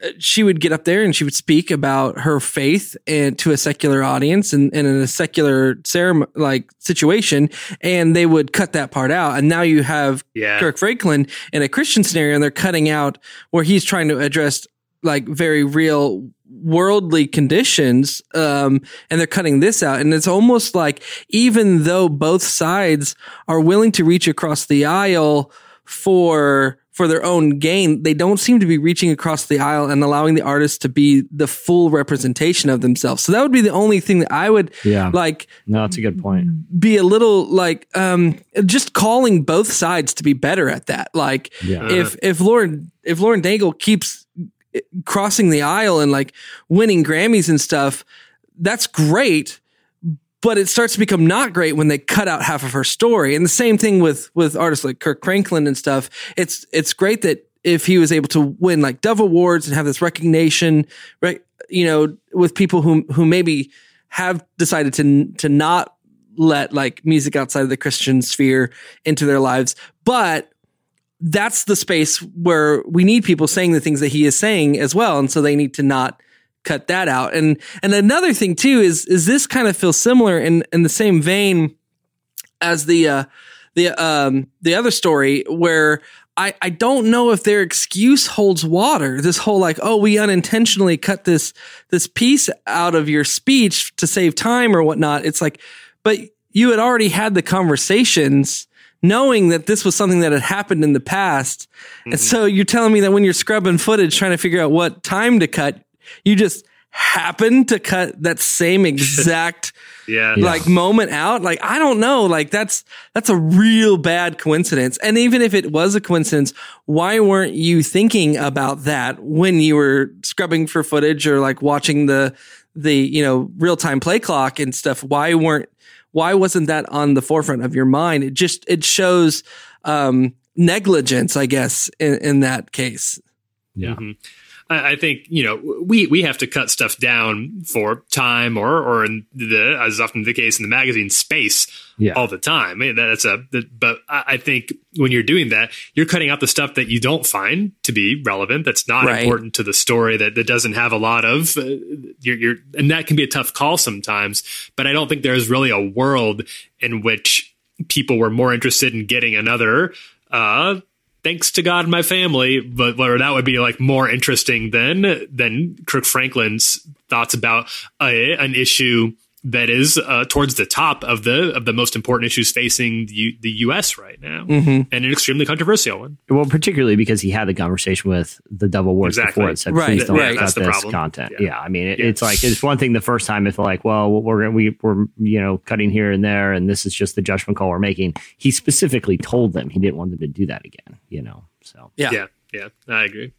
uh, she would get up there and she would speak about her faith and to a secular audience and, and in a secular ceremony like situation and they would cut that part out and now you have Yeah. Kirk Franklin in a Christian scenario and they're cutting out where he's trying to address like very real worldly conditions um and they're cutting this out and it's almost like even though both sides are willing to reach across the aisle for for their own gain they don't seem to be reaching across the aisle and allowing the artist to be the full representation of themselves so that would be the only thing that i would Yeah. like no that's a good point be a little like um just calling both sides to be better at that like Yeah. if if lauren if lauren daigle keeps crossing the aisle and like winning grammys and stuff that's great but it starts to become not great when they cut out half of her story. And the same thing with with artists like Kirk Franklin and stuff. It's it's great that if he was able to win like Dove Awards and have this recognition, right? You know, with people who who maybe have decided to to not let like music outside of the Christian sphere into their lives, but that's the space where we need people saying the things that he is saying as well, and so they need to not cut that out. And and another thing too is is this kind of feels similar in in the same vein as the uh the um the other story where I, I don't know if their excuse holds water. This whole like, oh, we unintentionally cut this this piece out of your speech to save time or whatnot. It's like, but you had already had the conversations knowing that this was something that had happened in the past. And mm-hmm. so you're telling me that when you're scrubbing footage trying to figure out what time to cut, you just happen to cut that same exact Yeah. like moment out? Like i don't know. Like that's that's a real bad coincidence. And even if it was a coincidence why weren't you thinking about that when you were scrubbing for footage or like watching the the you know real-time play clock and stuff? Why weren't why wasn't that on the forefront of your mind it just it shows um negligence i guess in, in that case Yeah. Mhm. I, I think you know we we have to cut stuff down for time or or in the as often the case in the magazine space Yeah. all the time. I mean, That's a but I, I think when you're doing that, you're cutting out the stuff that you don't find to be relevant. That's not Right. important to the story. That that doesn't have a lot of. Uh, you're, you're and that can be a tough call sometimes. But I don't think there's really a world in which people were more interested in getting another. Uh, thanks to God and my family, but that would be like more interesting than than Kirk Franklin's thoughts about a, an issue that is uh, towards the top of the of the most important issues facing the, U- the U.S. right now, and an extremely controversial one. Well, particularly because he had the conversation with the Dove Awards Exactly. before it said, Right, "Please don't right. cut That's this problem. content." Yeah. Yeah, I mean, it, Yeah. it's like it's one thing the first time if like, well, we're we we're you know cutting here and there, and this is just the judgment call we're making. He specifically told them he didn't want them to do that again. You know, so yeah, Yeah, yeah, I agree.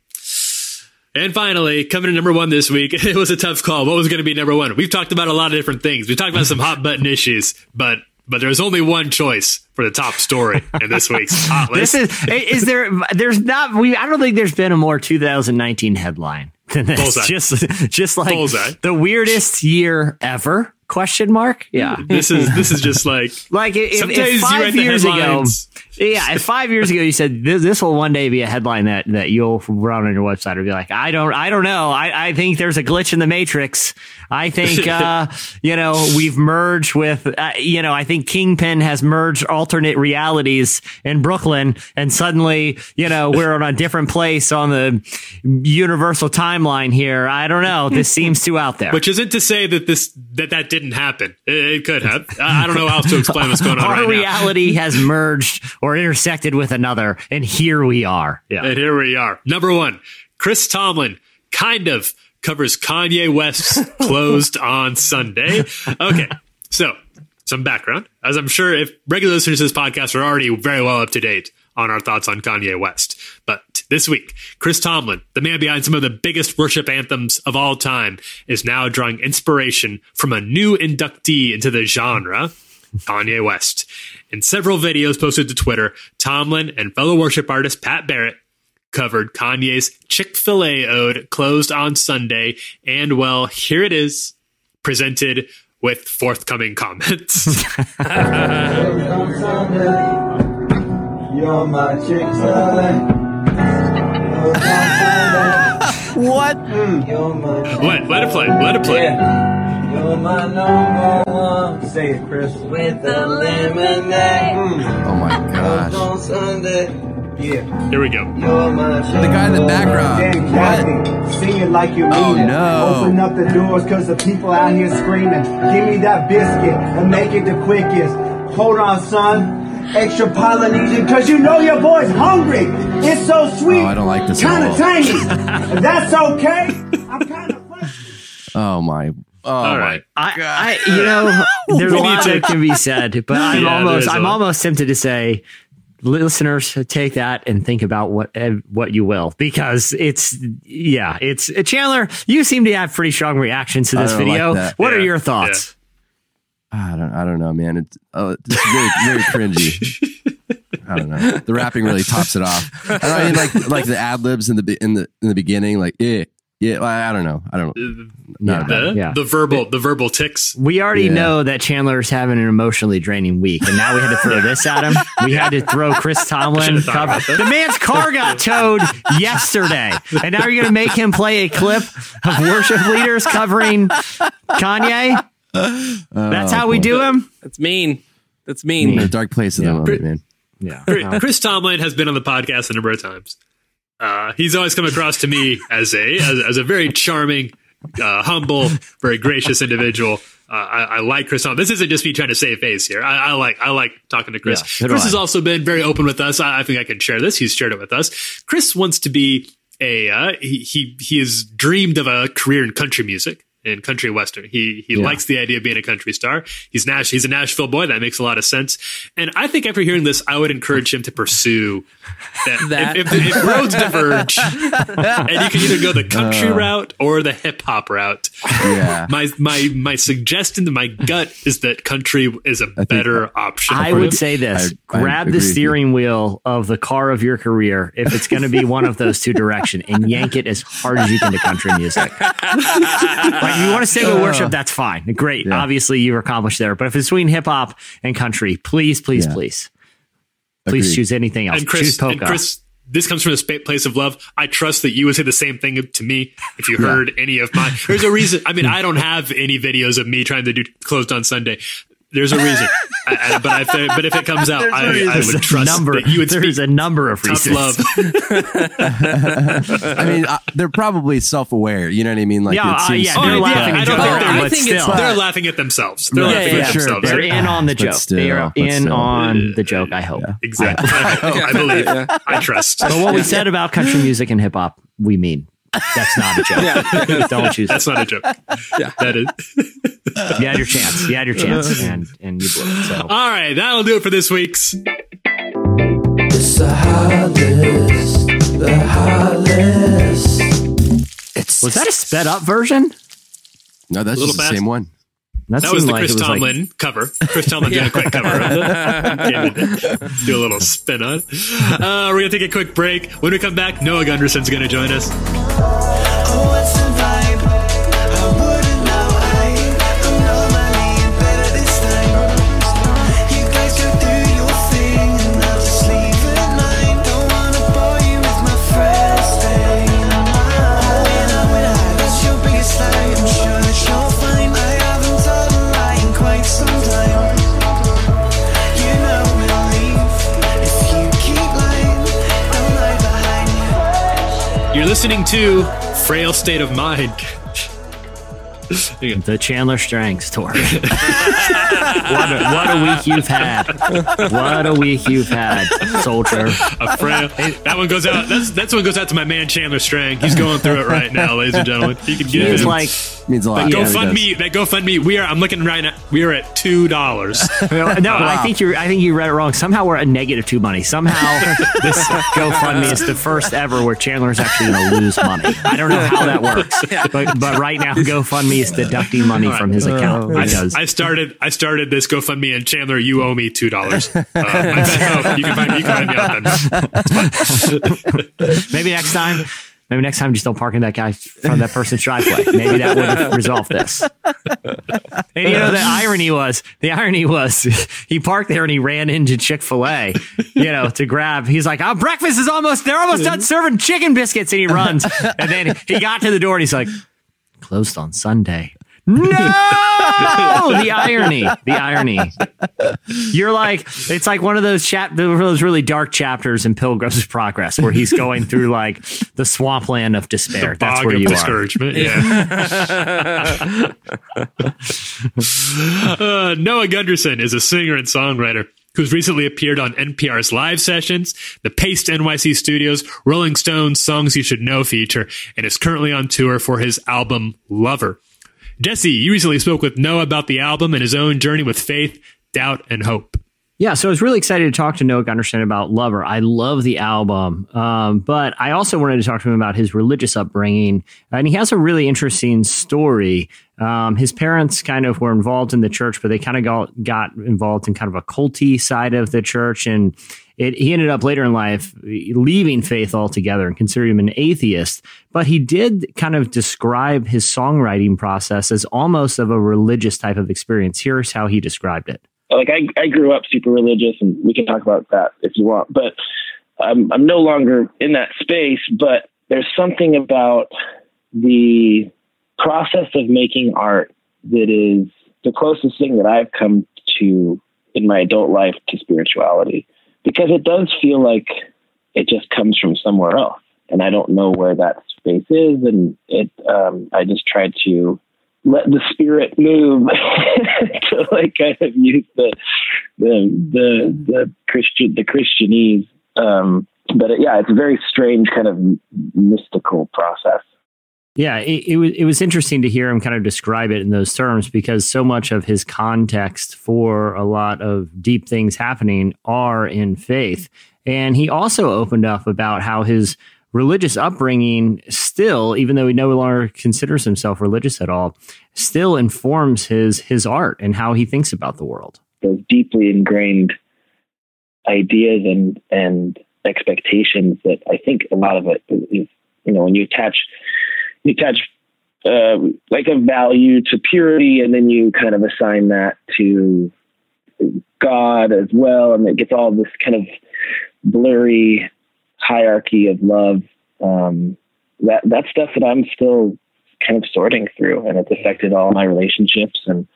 And finally, coming in number one this week, it was a tough call. What was going to be number one? We've talked about a lot of different things. We talked about some hot button issues, but but there's only one choice for the top story in this week's hot list. this is is there there's not we I don't think there's been a more 2019 headline than this. Bullseye. Just just like Bullseye. the weirdest year ever? Question mark? Yeah. this is this is just like Like if, if five years ago, yeah, if five years ago you said this, this will one day be a headline that that you'll run on your website or be like, I don't, I don't know, I, I think there's a glitch in the matrix. I think, uh, you know, we've merged with, uh, you know, I think Kingpin has merged alternate realities in Brooklyn, and suddenly, you know, we're on a different place on the universal timeline here. I don't know. This seems too out there. which isn't to say that this that that didn't happen. It, it could have. I don't know how else to explain what's going on Our right now. reality has merged or intersected with another, and here we are. Yeah. And here we are. Number one, Chris Tomlin kind of covers Kanye West's closed on Sunday. Okay, so some background, as I'm sure if regular listeners to this podcast are already very well up to date on our thoughts on Kanye West. But this week, Chris Tomlin, the man behind some of the biggest worship anthems of all time, is now drawing inspiration from a new inductee into the genre, Kanye West. In several videos posted to Twitter, Tomlin and fellow worship artist Pat Barrett covered Kanye's Chick fil A ode closed on Sunday. And well, here it is, presented with forthcoming comments. You're my Chick-fil-A. What? Mm. You're my let, let it play. Let it play. Yeah. You're my number one. Say it, Chris. With the lemonade. Mm. Oh my Closed gosh. on Sunday. Yeah. Here we go. You're my The guy in the background. Damn, Kathy, sing it like you mean Oh, it. no. Open up the doors cause the people out here screaming. Give me that biscuit and make it the quickest. Hold on, son. Extra Polynesian cause you know your boy's hungry. It's so sweet. Oh, I don't like this at Kinda all. tangy. That's okay. I'm kinda. Oh my. Oh All my. right. I, I, you know, there's a lot to- that can be said, but I'm Yeah, almost, there's a I'm lot. almost tempted to say, listeners, take that and think about what eh, what you will, because it's, yeah, it's Chandler. You seem to have pretty strong reactions to this don't like video. that. what are your thoughts? I don't I don't know, man. It's oh, it's very very cringy. I don't know. The rapping really tops it off. I, don't, I mean, like like the ad libs in the in the in the beginning, like yeah yeah. well, I don't know. I don't. Uh, not The. Yeah. the verbal the verbal ticks. We already Yeah. know that Chandler's having an emotionally draining week, and now we had to throw this at him. We had to throw Chris Tomlin. Should've thought about Cover. The man's car got towed yesterday, and now you're going to make him play a clip of worship leaders covering Kanye. That's how we do him. That's mean. That's in mean. a dark place at the moment, man. Yeah. Chris, Chris Tomlin has been on the podcast a number of times. Uh, he's always come across to me as a as, as a very charming, uh, humble, very gracious individual. Uh, I, I like Chris Tomlin. This isn't just me trying to save face here. I, I like I like talking to Chris. Yeah, Chris has also been very open with us. I, I think I can share this. He's shared it with us. Chris wants to be a uh, he, he he has dreamed of a career in country music and country western. He he likes the idea of being a country star. He's Nash. He's a Nashville boy. That makes a lot of sense. And I think after hearing this, I would encourage him to pursue that. That. If, if, if roads diverge, and you can either go the country uh. route or the hip hop route. Yeah. My my my suggestion to my gut is that country is a better option. I would him. say this: I- I grab agree the steering wheel of the car of your career if it's going to be one of those two direction, and yank it as hard as you can to country music. like if you want to stay with worship, that's fine, great. Yeah. Obviously, you've accomplished there. But if it's between hip hop and country, please, please, Yeah. please, please Agreed. choose anything else. and Chris, choose and. Chris, this comes from a spa- place of love. I trust that you would say the same thing to me if you heard any of my. There's a reason. I mean, I don't have any videos of me trying to do closed on Sunday. There's a reason, I, I, but I, but if it comes out, I, I would trust number. that you would There's speak a number of tough reasons. love. I mean, uh, they're probably self-aware. You know what I mean? Like, Yeah, it uh, yeah, Oh, they're yeah, laughing I don't think they're- I think it's They're laughing at themselves. They're Right, laughing yeah, at sure, themselves. they're in on the joke. still, they are in still. on the joke. I hope. Exactly. I believe. I trust. But what we said about country music and hip hop, we mean. That's not a joke. Don't choose. That's not a joke. Yeah. That is. You had your chance. You had your chance, and and you blew it. So All right, that'll do it for this week's. It's the hottest, the hottest. was that a sped up version? No, that's just the fast. same one. That, That was the like Chris it was like- Tomlin cover. Chris Tomlin did a quick cover of it. Gave it- Do a little spin on. Uh, we're gonna take a quick break. When we come back, Noah Gundersen's gonna join us. Oh, listening to Frail State of Mind. The Chandler Strang story. what, a, what a week you've had! What a week you've had, soldier. A frail. That one goes out. That's that's one goes out to my man Chandler Strang. He's going through it right now, ladies and gentlemen. You can get He's him. like, Means a lot. That Yeah, it does. GoFundMe, that GoFundMe, we are. I'm looking right now. We are at two dollars. no, I think you. I think you read it wrong. Somehow we're at negative two money. Somehow this GoFundMe is the first ever where Chandler's actually going to lose money. I don't know how that works, but but right now GoFundMe is deducting money from his uh, account because I started. I started this GoFundMe, and Chandler, you owe me two dollars. Uh, my. Oh, you can find you can find me out then. maybe next time. Maybe next time, just don't park in that guy from that person's driveway. Maybe that would have resolved this. And you know, the irony was, the irony was, he parked there and he ran into Chick Fil A, you know, to grab. He's like, "Our breakfast is almost. They're almost done mm-hmm. serving chicken biscuits." And he runs, and then he got to the door and he's like, "Closed on Sunday." No, the irony, the irony. You're like, it's like one of those chap, those really dark chapters in Pilgrim's Progress, where he's going through like the swampland of despair. That's where you are. discouragement. Yeah. uh, Noah Gundersen is a singer and songwriter who's recently appeared on NPR's live sessions, the Paste NYC Studios, Rolling Stones Songs You Should Know feature, and is currently on tour for his album Lover. Jesse, you recently spoke with Noah about the album and his own journey with faith, doubt, and hope. Yeah, so I was really excited to talk to Noah Gundersen about Lover. I love the album, um, but I also wanted to talk to him about his religious upbringing. And he has a really interesting story. Um, his parents kind of were involved in the church, but they kind of got, got involved in kind of a culty side of the church. And it, he ended up later in life leaving faith altogether and considered him an atheist. But he did kind of describe his songwriting process as almost of a religious type of experience. Here's how he described it. Like I, I grew up super religious and we can talk about that if you want but I'm, I'm no longer in that space but there's something about the process of making art that is the closest thing that i've come to in my adult life to spirituality because it does feel like it just comes from somewhere else and i don't know where that space is and it um, i just try to let the spirit move to like kind of use the the the, the Christian the Christianese. Um, but it, yeah, it's a very strange kind of mystical process. Yeah, it, it was it was interesting to hear him kind of describe it in those terms because so much of his context for a lot of deep things happening are in faith. And he also opened up about how his religious upbringing still, even though he no longer considers himself religious at all, still informs his his art and how he thinks about the world. Those deeply ingrained ideas and and expectations that I think a lot of it is, you know, when you attach you attach uh, like a value to purity, and then you kind of assign that to God as well, and it gets all this kind of blurry hierarchy of love. Um, that that's stuff that I'm still kind of sorting through, and it's affected all my relationships. And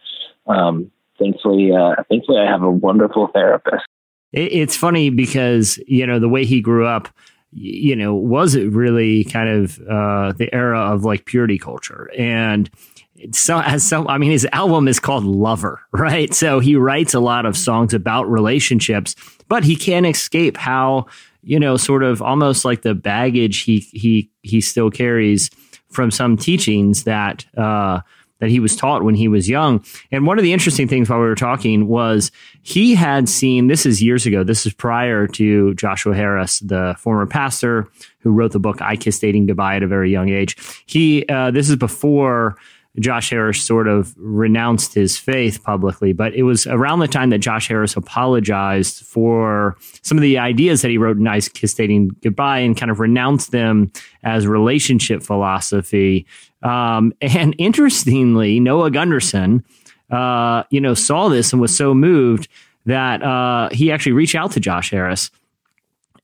um, thankfully, uh, thankfully, I have a wonderful therapist. It, it's funny because you know the way he grew up, you know, was it really kind of uh, the era of like purity culture and. So, as some, I mean, his album is called Lover, right? So he writes a lot of songs about relationships, but he can't escape how, you know, sort of almost like the baggage he he he still carries from some teachings that uh, that he was taught when he was young. And one of the interesting things while we were talking was he had seen this is years ago. This is prior to Joshua Harris, the former pastor who wrote the book "I Kissed Dating Goodbye" at a very young age. He uh, this is before. Josh Harris sort of renounced his faith publicly, but it was around the time that Josh Harris apologized for some of the ideas that he wrote in I Kissed Dating Goodbye and kind of renounced them as relationship philosophy. Um, and interestingly, Noah Gundersen, uh, you know, saw this and was so moved that uh, he actually reached out to Josh Harris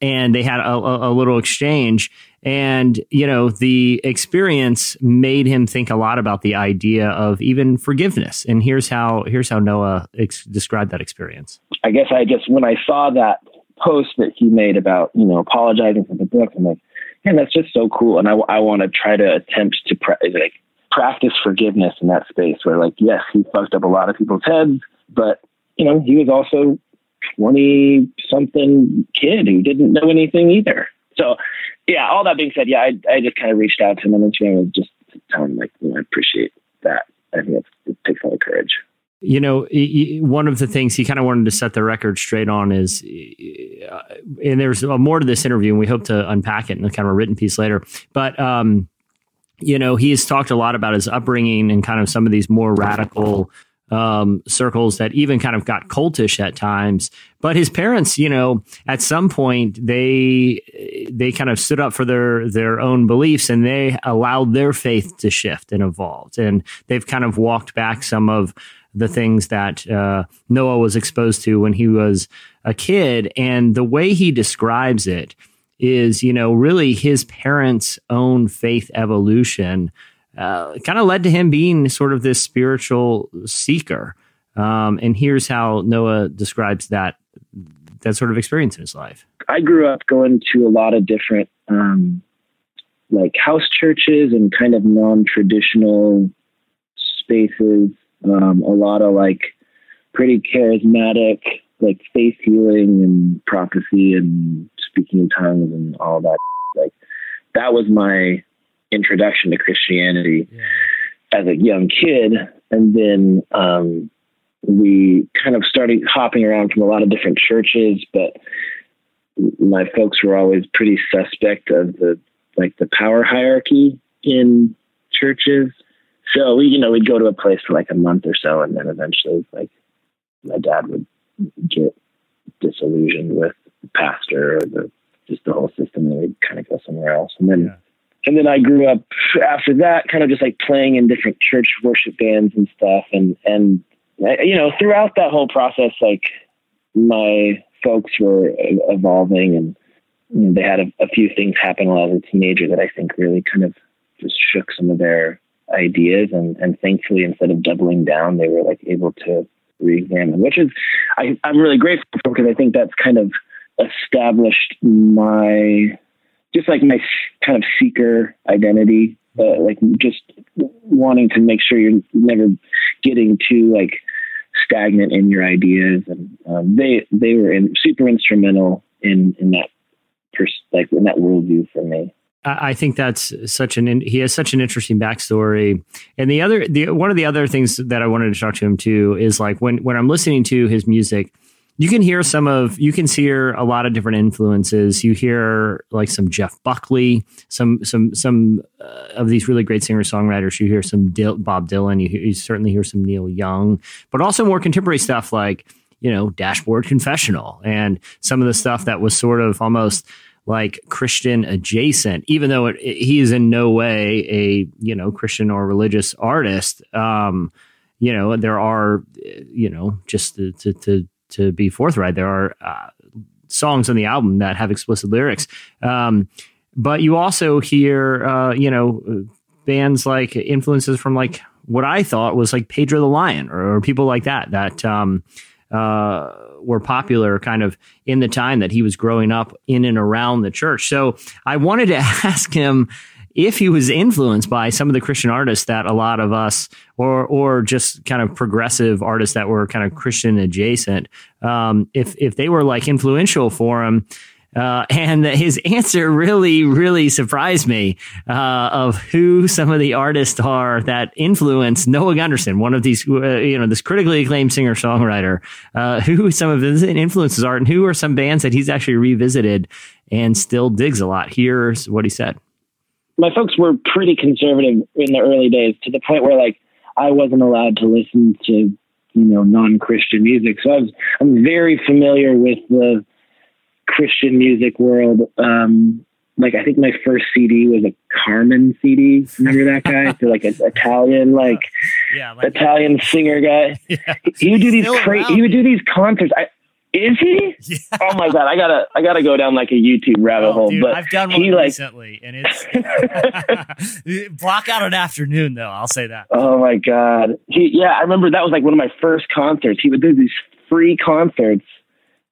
and they had a, a little exchange. And, you know, the experience made him think a lot about the idea of even forgiveness. And here's how here's how Noah ex- described that experience. I guess I just when I saw that post that he made about you know apologizing for the book, I'm like, man, that's just so cool, and I, I want to try to attempt to pra- like practice forgiveness in that space where like yes, he fucked up a lot of people's heads, but you know he was also twenty something kid who didn't know anything either. So yeah, all that being said, yeah, I I just kind of reached out to him and just tell him like you know I appreciate that. I think it takes a lot of courage. you know, one of the things he kind of wanted to set the record straight on is, uh, and there's more to this interview, and we hope to unpack it in kind of a written piece later. But, um, you know, he has talked a lot about his upbringing and kind of some of these more radical um, circles that even kind of got cultish at times. But his parents, you know, at some point they they kind of stood up for their their own beliefs and they allowed their faith to shift and evolve. and they've kind of walked back some of the things that uh, Noah was exposed to when he was a kid, and the way he describes it is, you know, really his parents' own faith evolution uh, kind of led to him being sort of this spiritual seeker. Um, and here's how Noah describes that that sort of experience in his life. I grew up going to a lot of different um, like house churches and kind of non-traditional spaces. Um, a lot of like pretty charismatic, like faith healing and prophecy and speaking in tongues and all that. Like that was my introduction to Christianity as a young kid. And then um, we kind of started hopping around from a lot of different churches, but my folks were always pretty suspect of the like the power hierarchy in churches. So we, you know, we'd go to a place for like a month or so, and then eventually, like, my dad would get disillusioned with the pastor or the just the whole system, and we'd kind of go somewhere else. And then, and then I grew up after that, kind of just like playing in different church worship bands and stuff, and and uh, you know, throughout that whole process, like my folks were evolving, and you know, they had a, a few things happen while I was a teenager that I think really kind of just shook some of their ideas. And and thankfully instead of doubling down they were like able to re-examine which is I, i'm really grateful for because i think that's kind of established my just like my kind of seeker identity uh, like just wanting to make sure you're never getting too like stagnant in your ideas and um, they they were in, super instrumental in in that pers- like in that worldview for me I think that's such an he has such an interesting backstory. And the other the one of the other things that I wanted to talk to him too is like when when I'm listening to his music, you can hear some of you can hear a lot of different influences. You hear like some Jeff Buckley, some some some uh, of these really great singer songwriters. You hear some Dil- Bob Dylan. You, hear, you certainly hear some Neil Young, but also more contemporary stuff like you know Dashboard Confessional and some of the stuff that was sort of almost like Christian adjacent, even though it, it- he is in no way a you know Christian or religious artist. Um, you know, there are uh, you know just to to to, to be forthright, there are uh, songs on the album that have explicit lyrics. Um, but you also hear uh, you know bands like influences from like what I thought was like Pedro the Lion or, or people like that that um, uh, were popular kind of in the time that he was growing up in and around the church. So I wanted to ask him if he was influenced by some of the Christian artists that a lot of us, or or just kind of progressive artists that were kind of Christian adjacent, um, if if they were like influential for him. Uh, and his answer really, really surprised me uh, of who some of the artists are that influence Noah Gundersen, one of these, uh, you know, this critically acclaimed singer songwriter. Uh, who some of his influences are, and who are some bands that he's actually revisited and still digs a lot. Here's what he said. My folks were pretty conservative in the early days to the point where like I wasn't allowed to listen to you know non-Christian music. So I was I'm very familiar with the Christian music world. Um, like I think my first CD was a Carmen CD. Remember that guy? so like an Italian like Yeah, like Italian singer guy. He would do these cra- he would do these concerts. I, is he? Oh my god! I gotta I gotta go down like a YouTube rabbit oh, hole. Oh, Dude, but I've done one he like recently, and it's block out an afternoon though. I'll say that. Oh my god. He yeah, I remember that was like one of my first concerts. He would do these free concerts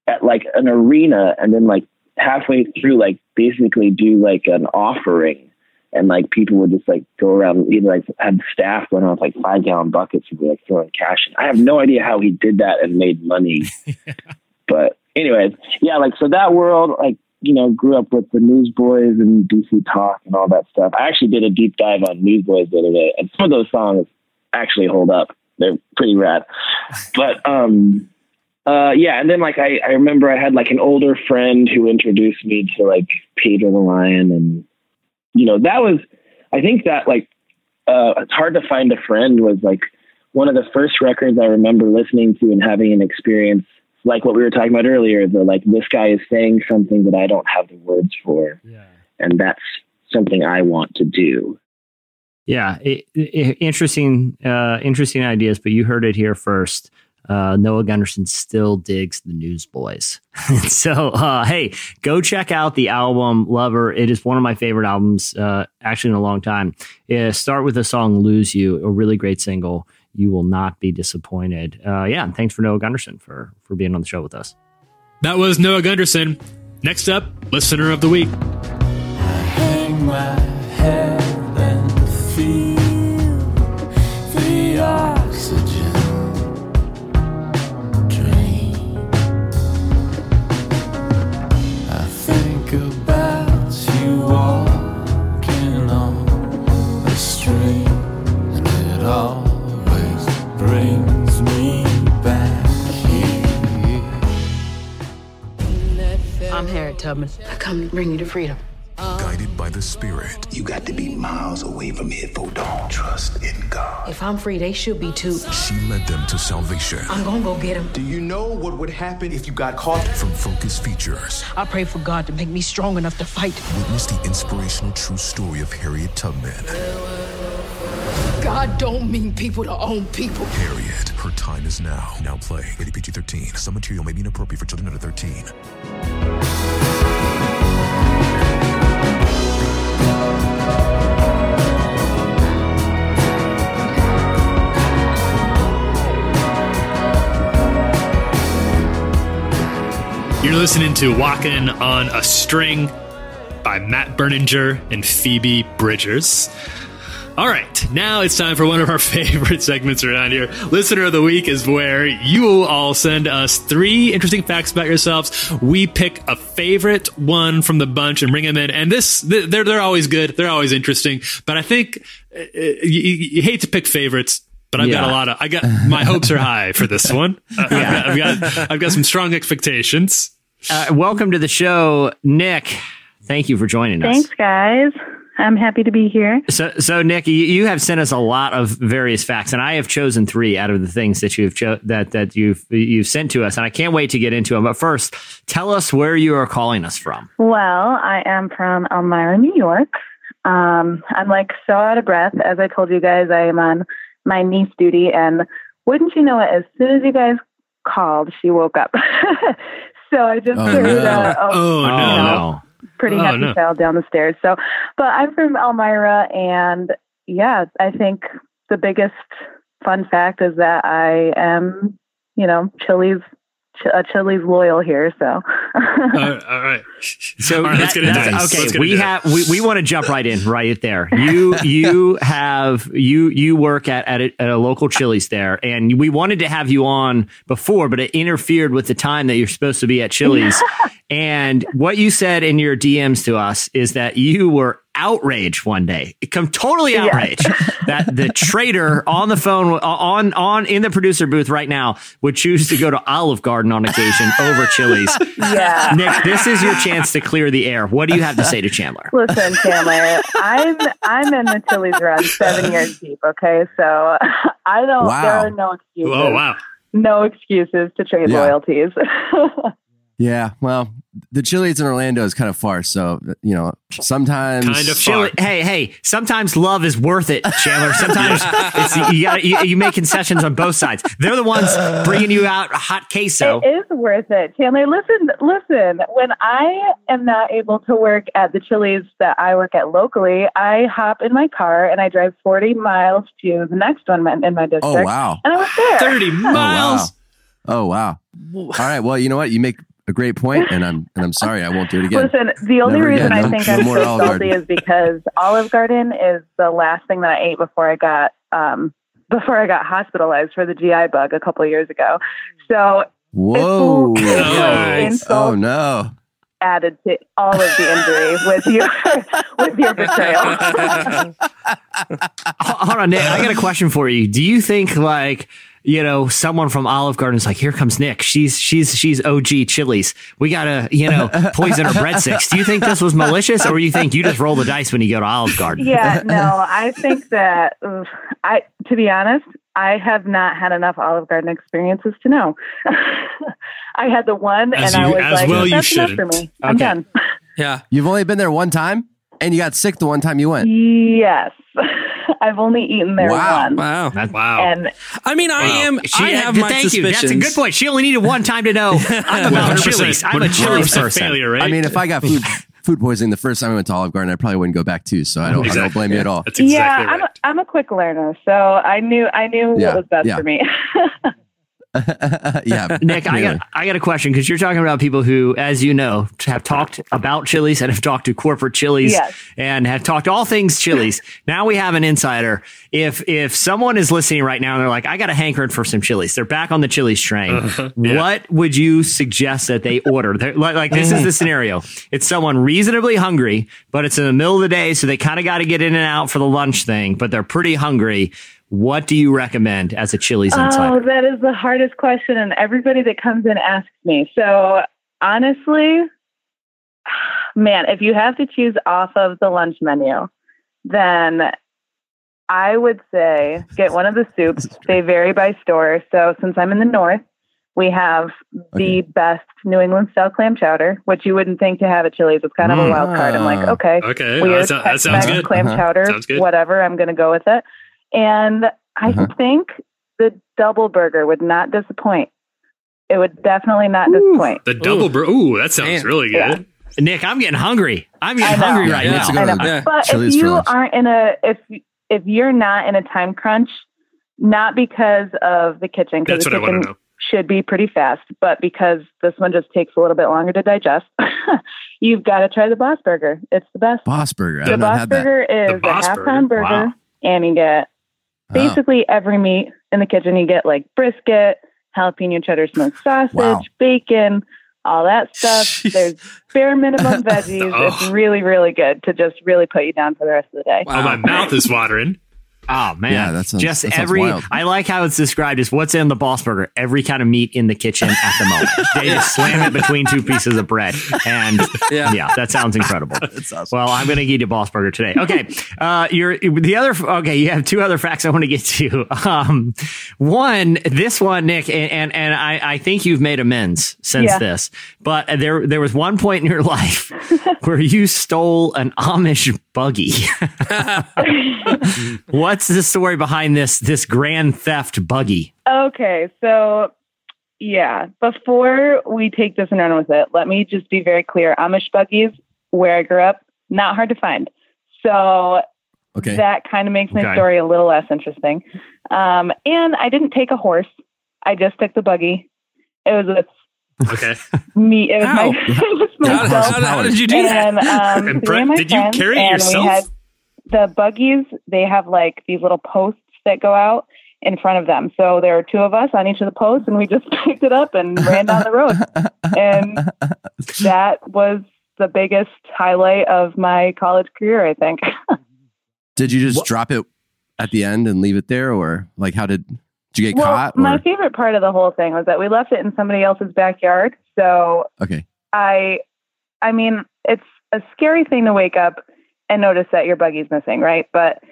at like an arena and then like halfway through like basically do like an offering and like people would just like go around either like have staff going with like five gallon buckets and be like throwing cash in. I have no idea how he did that and made money. but anyways, yeah, like so that world like you know, grew up with the Newsboys and DC Talk and all that stuff. I actually did a deep dive on Newsboys the other day, and some of those songs actually hold up. They're pretty rad. But um uh yeah, and then like I, I remember I had like an older friend who introduced me to like Pedro the Lion and you know, that was I think that like uh it's hard to find a friend was like one of the first records I remember listening to and having an experience like what we were talking about earlier, the like this guy is saying something that I don't have the words for. And that's something I want to do. Yeah, it, it- interesting, uh, interesting ideas. But you heard it here first. Uh, Noah Gundersen still digs the Newsboys. so, uh, hey, go check out the album Lover. It is one of my favorite albums, uh, actually in a long time. Uh, start with the song "Lose You," a really great single. You will not be disappointed. Uh, yeah, and thanks for Noah Gundersen for for being on the show with us. That was Noah Gundersen. Next up, listener of the week. Tubman. I come to bring you to freedom. Guided by the Spirit. You got to be miles away from here for dawn. Trust in God. If I'm free, they should be too. She led them to salvation. I'm gonna go get him. Do you know what would happen if you got caught? From Focus Features, I pray for God to make me strong enough to fight. witness the inspirational true story of Harriet Tubman. God don't mean people to own people. Harriet, her time is now. Now playing. Rated PG 13. Some material may be inappropriate for children under 13. You're listening to Walking on a String by Matt Berninger and Phoebe Bridgers. All right, now it's time for one of our favorite segments around here. Listener of the Week is where you all send us three interesting facts about yourselves. We pick a favorite one from the bunch and bring them in. And this, they're, they're always good. They're always interesting. But I think uh, you, you hate to pick favorites. But I've got a lot of, I got, my hopes are high for this one. Uh, I've, got, I've got, I've got some strong expectations. Uh, welcome to the show, Nick. Thank you for joining us. Thanks, guys. I'm happy to be here. So, so Nick, you, you have sent us a lot of various facts, and I have chosen three out of the things that you've cho- that that you've you've sent to us, and I can't wait to get into them. But first, tell us where you are calling us from. Well, I am from Elmira, New York. Um, I'm like so out of breath. As I told you guys, I am on my niece duty, and wouldn't you know it? As soon as you guys called, she woke up. so I just Oh, carried no. a, a Oh, you no. Pretty Oh, happy no. child down the stairs. So, but I'm from Elmira, and yeah, I think the biggest fun fact is that I am, you know, Chili's a Chili's loyal here. So, Uh, all right. So All right, let's get into that's- okay, Let's get we into it. have we, we want to jump right in right there. You you have you you work at at a, at a local Chili's there, and we wanted to have you on before, but it interfered with the time that you're supposed to be at Chili's. and what you said in your DMs to us is that you were outraged one day, come totally Yeah. that the trader on the phone on on in the producer booth right now would choose to go to Olive Garden on occasion over Chili's. yeah. Nick, this is your chance to clear the air. What do you have to say to Chandler? Listen, Chandler, I'm I'm in the Chili's run seven years deep. Okay, so I don't. Wow. There are no oh, excuses. Oh, wow. No excuses to trade Yeah. loyalties. Yeah, well, the Chili's in Orlando is kind of far, so you know sometimes Kind of Chili, far. hey, hey, sometimes love is worth it, Chandler. Sometimes it's, you, got you, you make concessions on both sides. They're the ones bringing you out hot queso. It is worth it, Chandler. Listen, listen. When I am not able to work at the Chili's that I work at locally, I hop in my car and I drive 40 miles to the next one in my oh, district. Oh wow! And I was there. 30 Oh wow! miles. Oh wow! All right, well, you know what? You make a great point, and I'm and I'm sorry I won't do it again. Listen, the only Never reason again. I No- think no I'm more so salty is because Olive Garden is the last thing that I ate before I got um, before I got hospitalized for the GI bug a couple of years ago. So Whoa! It's Nice. Oh no! added to all of the injury with your with your betrayal. Hold on, Nick. I got a question for you. Do you think like you know someone from Olive Garden is like, here comes Nick. She's she's she's OG Chili's. We gotta you know poison her breadsticks. Do you think this was malicious, or you think you just roll the dice when you go to Olive Garden? yeah, no, I think that ugh, I to be honest, I have not had enough Olive Garden experiences to know. I had the one, As and I was as like, well you "That's enough for shouldn't. me. I'm done." Yeah. You've only been there one time, and you got sick the one time you went. Yes, I've only eaten there Wow. once, Wow. Wow. and I mean, I am. She I had- have my thank you. suspicions. That's a good point. She only needed one time to know. I'm about 100%, I'm a 100% person. failure, right? I mean, if I got food food poisoning the first time I went to Olive Garden, I probably wouldn't go back too. So I don't, I don't blame you at all. Exactly yeah, right. I'm a, I'm a quick learner, so I knew I knew Yeah, what was best yeah. for me. yeah, Nick, I got I got a question because you're talking about people who, as you know, have talked about Chili's and have talked to corporate Chili's Yes. and have talked all things Chili's. now we have an insider. If if someone is listening right now and they're like, I got a hankering for some Chili's, they're back on the Chili's train. Uh-huh. Yeah. What would you suggest that they order? They're, like, like this is the scenario. It's someone reasonably hungry, but it's in the middle of the day, so they kind of got to get in and out for the lunch thing, but they're pretty hungry. What do you recommend as a Chili's insider? Oh, that is the hardest question, and everybody that comes in asks me. So honestly, Man, if you have to choose off of the lunch menu, then I would say get one of the soups. They vary by store. So since I'm in the north, we have the best New England style clam chowder, which you wouldn't think to have at Chili's. It's kind of a wild card. I'm like, okay, Okay, weird that sounds good. Clam Uh-huh. chowder, Sounds good. whatever. I'm going to go with it. And I Uh-huh. think the double burger would not disappoint. It would definitely not disappoint. The double bur- Ooh, that sounds really good. Nick, I'm getting hungry. I'm getting hungry right I now. know. But if you aren't in a if if you're not in a time crunch, not because of the kitchen, because That's the what kitchen know. should be pretty fast, but because this one just takes a little bit longer to digest, you've got to try the Boss Burger. It's the best. Boss Burger. The have Boss had that. Burger is Boss a half Burger? pound burger, Wow. and you get basically every meat in the kitchen. You get like brisket, jalapeno cheddar smoked sausage, Wow. bacon, all that stuff. There's bare minimum veggies. Oh. It's really, really good to just really put you down for the rest of the day. Oh, my mouth is watering. Oh man, Yeah, that sounds- just that every. wild. I like how it's described as what's in the Boss Burger. Every kind of meat in the kitchen at the moment. they just slam it between two pieces of bread, and yeah, that sounds incredible. Well, I'm going to eat a Boss Burger today. Okay, uh, you're the other. Okay, you have two other facts I want to get to. Um, one, this one, Nick, and and, and I, I think you've made amends since Yeah. this, but there there was one point in your life where you stole an Amish buggy. What's the story behind this this grand theft buggy? Okay, so yeah, before we take this and run with it, let me just be very clear. Amish buggies, where I grew up, not hard to find. So Okay. that kind of makes my Okay. story a little less interesting. Um, and I didn't take a horse. I just took the buggy. It was with Okay. me. It was How? my. it was How- myself. how- how did you do that? Um, And Brett, of did you carry it yourself? We had the buggies. They have like these little posts that go out in front of them. So there are two of us on each of the posts, and we just picked it up and ran down the road. And that was the biggest highlight of my college career, I think. Did you just drop it at the end and leave it there, or like how did did you get well, caught? my favorite part of the whole thing was that we left it in somebody else's backyard. So okay, I, I mean, it's a scary thing to wake up and notice that your buggy's missing, right? But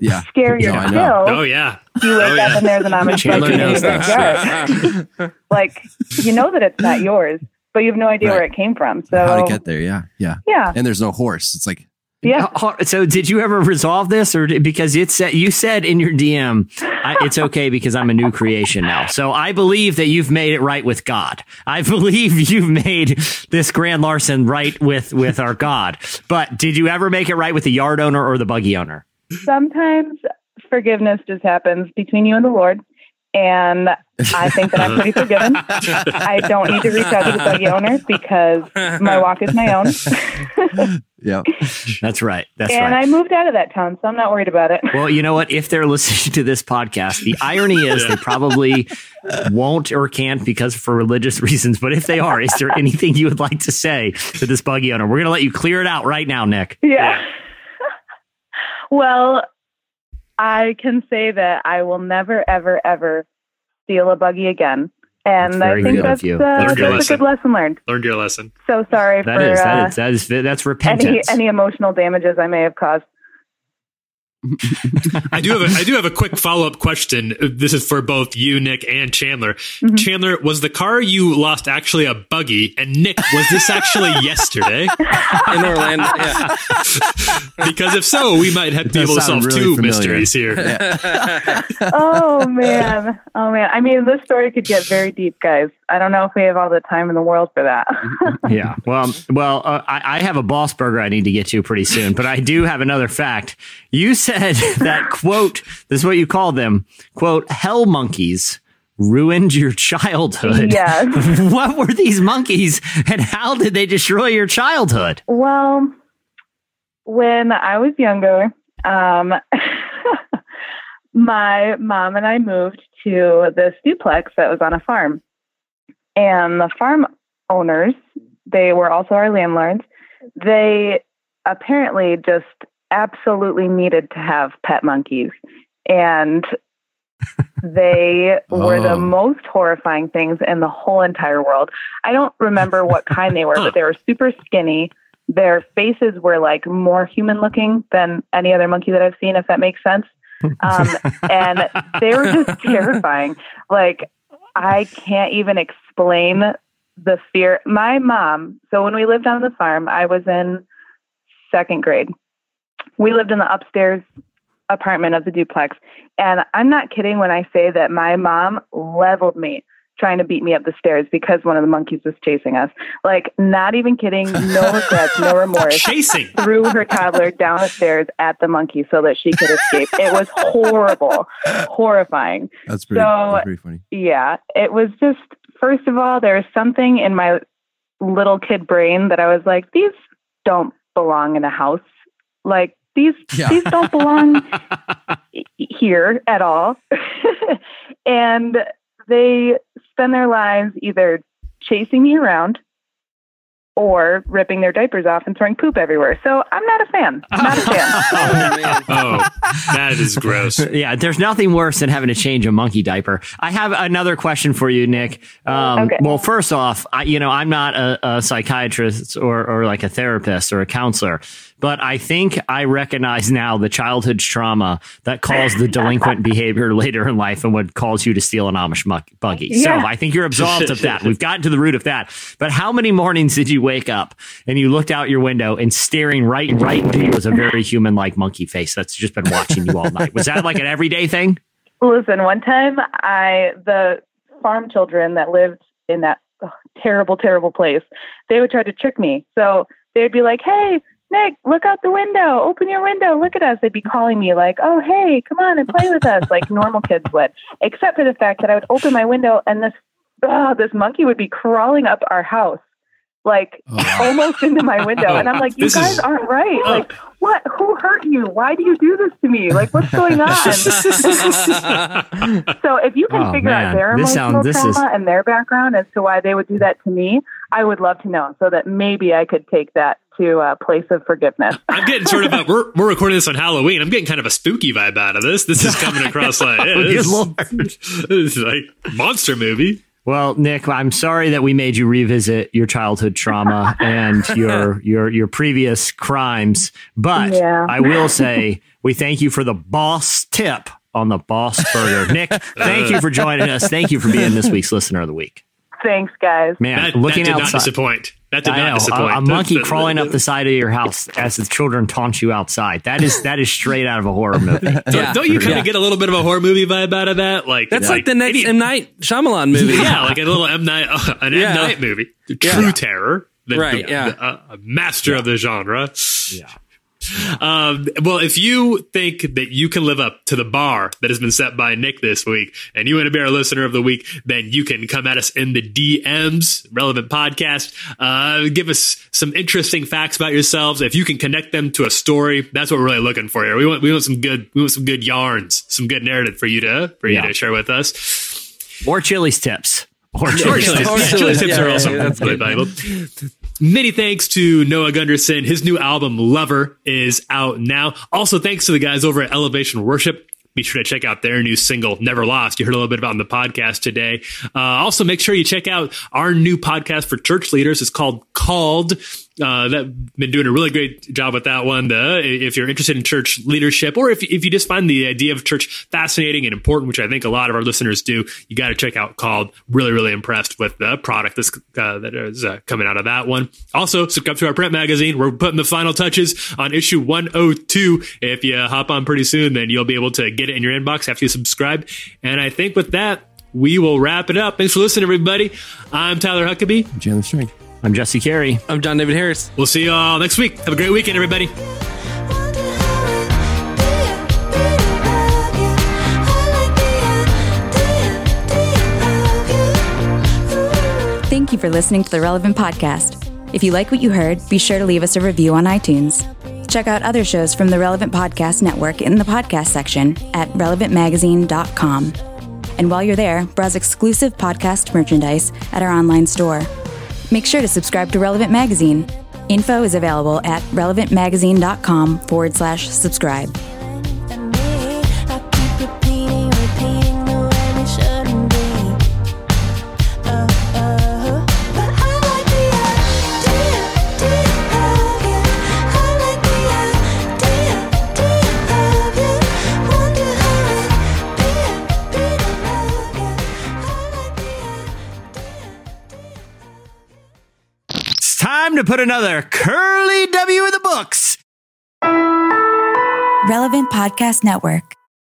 yeah, scarier No, I still. Oh yeah. You wake Oh, up yeah. and there's an Amish buggy in your backyard. like you know that it's not yours, but you have no idea where it came from. So how to get there? Yeah, yeah, Yeah. And there's no horse. It's like Yeah. So did you ever resolve this, or did- because it said you said in your DM, I, it's okay because I'm a new creation now. So I believe that you've made it right with God. I believe you've made this Grand Larceny right with with our God. But did you ever make it right with the yard owner or the buggy owner? sometimes forgiveness just happens between you and the Lord. And I think that I'm pretty forgiven. I don't need to reach out to the buggy owner because my walk is my own. yeah, that's right. That's and right. I moved out of that town, so I'm not worried about it. Well, you know what? If they're listening to this podcast, the irony is they probably won't or can't because for religious reasons. But if they are, is there anything you would like to say to this buggy owner? We're going to let you clear it out right now, Nick. Yeah. well, I can say that I will never, ever, ever steal a buggy again. And I think good that's, uh, that's a lesson. good lesson learned. Learned your lesson. So sorry That for is uh, that is that is that's any, repentance. any emotional damages I may have caused. I do have a, I do have a quick follow up question. This is for both you, Nick, and Chandler. Mm-hmm. Chandler, was the car you lost actually a buggy? And Nick, was this actually yesterday? in Orlando. Yeah. Because if so, we might have, be able to solve really two familiar. mysteries here. oh man, oh man. I mean, this story could get very deep, guys. I don't know if we have all the time in the world for that. yeah. Well, well, uh, I, I have a boss burger I need to get to pretty soon, but I do have another fact. You said that quote. This is what you called them. Quote: Hell monkeys ruined your childhood. Yes. what were these monkeys, and how did they destroy your childhood? Well, when I was younger, um, my mom and I moved to this duplex that was on a farm. And the farm owners, they were also our landlords, they apparently just absolutely needed to have pet monkeys. And they were the Oh. most horrifying things in the whole entire world. I don't remember what kind they were, but they were super skinny their faces were like more human looking than any other monkey that I've seen, if that makes sense. Um, and they were just terrifying. Like, I can't even explain the fear. My mom, so when we lived on the farm, I was in second grade. We lived in the upstairs apartment of the duplex. And I'm not kidding when I say that my mom leveled me trying to beat me up the stairs because one of the monkeys was chasing us. Like, not even kidding, no regrets, no remorse. Chasing. Threw her toddler down the stairs at the monkey so that she could escape. It was horrible, horrifying. That's pretty, So- that's pretty funny. Yeah, it was just, first of all, there was something in my little kid brain that I was like, these don't belong in a house. Like, these, Yeah. these don't belong here at all. and they spend their lives either chasing me around or ripping their diapers off and throwing poop everywhere. So I'm not a fan. Not a fan. Oh, that is gross. yeah, there's nothing worse than having to change a monkey diaper. I have another question for you, Nick. Um, Okay. Well, first off, I, you know, I'm not a, a psychiatrist or, or like a therapist or a counselor, but I think I recognize now the childhood trauma that caused the delinquent behavior later in life and what caused you to steal an Amish muck, buggy. Yeah. So I think you're absolved of that. We've gotten to the root of that. But how many mornings did you wake up and you looked out your window and staring right, right into you was a very human like monkey face that's just been watching you all night? Was that like an everyday thing? Listen, one time I the farm children that lived in that ugh, terrible, terrible place, they would try to trick me. So they'd be like, "Hey, Nick, look out the window. Open your window. Look at us." They'd be calling me like, "Oh, hey, come on and play with us," like normal kids would. Except for the fact that I would open my window and this oh, this monkey would be crawling up our house. Like oh. almost into my window, and I'm like, "You This guys is- aren't right. Oh. Like, what? Who hurt you? Why do you do this to me? Like, what's going on?" So if you can Oh, figure man. out their This emotional sounds- this trauma is- and their background as to why they would do that to me, I would love to know so that maybe I could take that to a place of forgiveness. I'm getting sort of a, we're we're recording this on Halloween. I'm getting kind of a spooky vibe out of this. This is coming across like yeah, this, this is like monster movie. Well, Nick, I'm sorry that we made you revisit your childhood trauma and your your your previous crimes, but Yeah. I will say we thank you for the boss tip on the boss burger. Nick, thank you for joining us. Thank you for being this week's listener of the week. Thanks, guys. Man, That, looking that did outside. not disappoint. That did I not know, disappoint. a, a monkey crawling up the side of your house as the children taunt you outside. That is that is straight out of a horror movie. Don't, Yeah. don't you kind Yeah. of get a little bit of a horror movie vibe out of that? Like That's like the next any- M Night Shyamalan movie. yeah, like a little M Night, uh, an Yeah. M Night movie, True Yeah. terror, the, Right, the- yeah. the- uh, a master of the genre. Yeah. Um, well, if you think that you can live up to the bar that has been set by Nick this week, and you want to be our listener of the week, then you can come at us in the DMs, relevant podcast. Uh, give us some interesting facts about yourselves. If you can connect them to a story, that's what we're really looking for here. We want we want some good we want some good yarns, some good narrative for you to for you Yeah. to share with us. Or Chili's tips. Or Or Chili's Chili's, tips. Yeah, Chili's, Chili's tips yeah, are yeah, also yeah, that's really valuable. Many thanks to Noah Gundersen. His new album, Lover, is out now. Also, thanks to the guys over at Elevation Worship. Be sure to check out their new single, Never Lost. You heard a little bit about it on the podcast today. Uh, also, make sure you check out our new podcast for church leaders. It's called Called. Uh, that been doing a really great job with that one. The, if you're interested in church leadership, or if if you just find the idea of church fascinating and important, which I think a lot of our listeners do, you got to check out Called. Really, really impressed with the product that's uh, that is uh, coming out of that one. Also, subscribe to our print magazine. We're putting the final touches on issue 102. If you hop on pretty soon, then you'll be able to get it in your inbox after you subscribe. And I think with that, we will wrap it up. Thanks for listening, everybody. I'm Tyler Huckabee. Chandler String. I'm Jesse Carey. I'm John David Harris. We'll see you all next week. Have a great weekend, everybody. Thank you for listening to the Relevant Podcast. If you like what you heard, be sure to leave us a review on iTunes. Check out other shows from the Relevant Podcast Network in the podcast section at relevantmagazine.com. And while you're there, browse exclusive podcast merchandise at our online store. Make sure to subscribe to Relevant Magazine. Info is available at relevantmagazine.com forward slash subscribe. Time to put another curly W in the books. Relevant Podcast Network.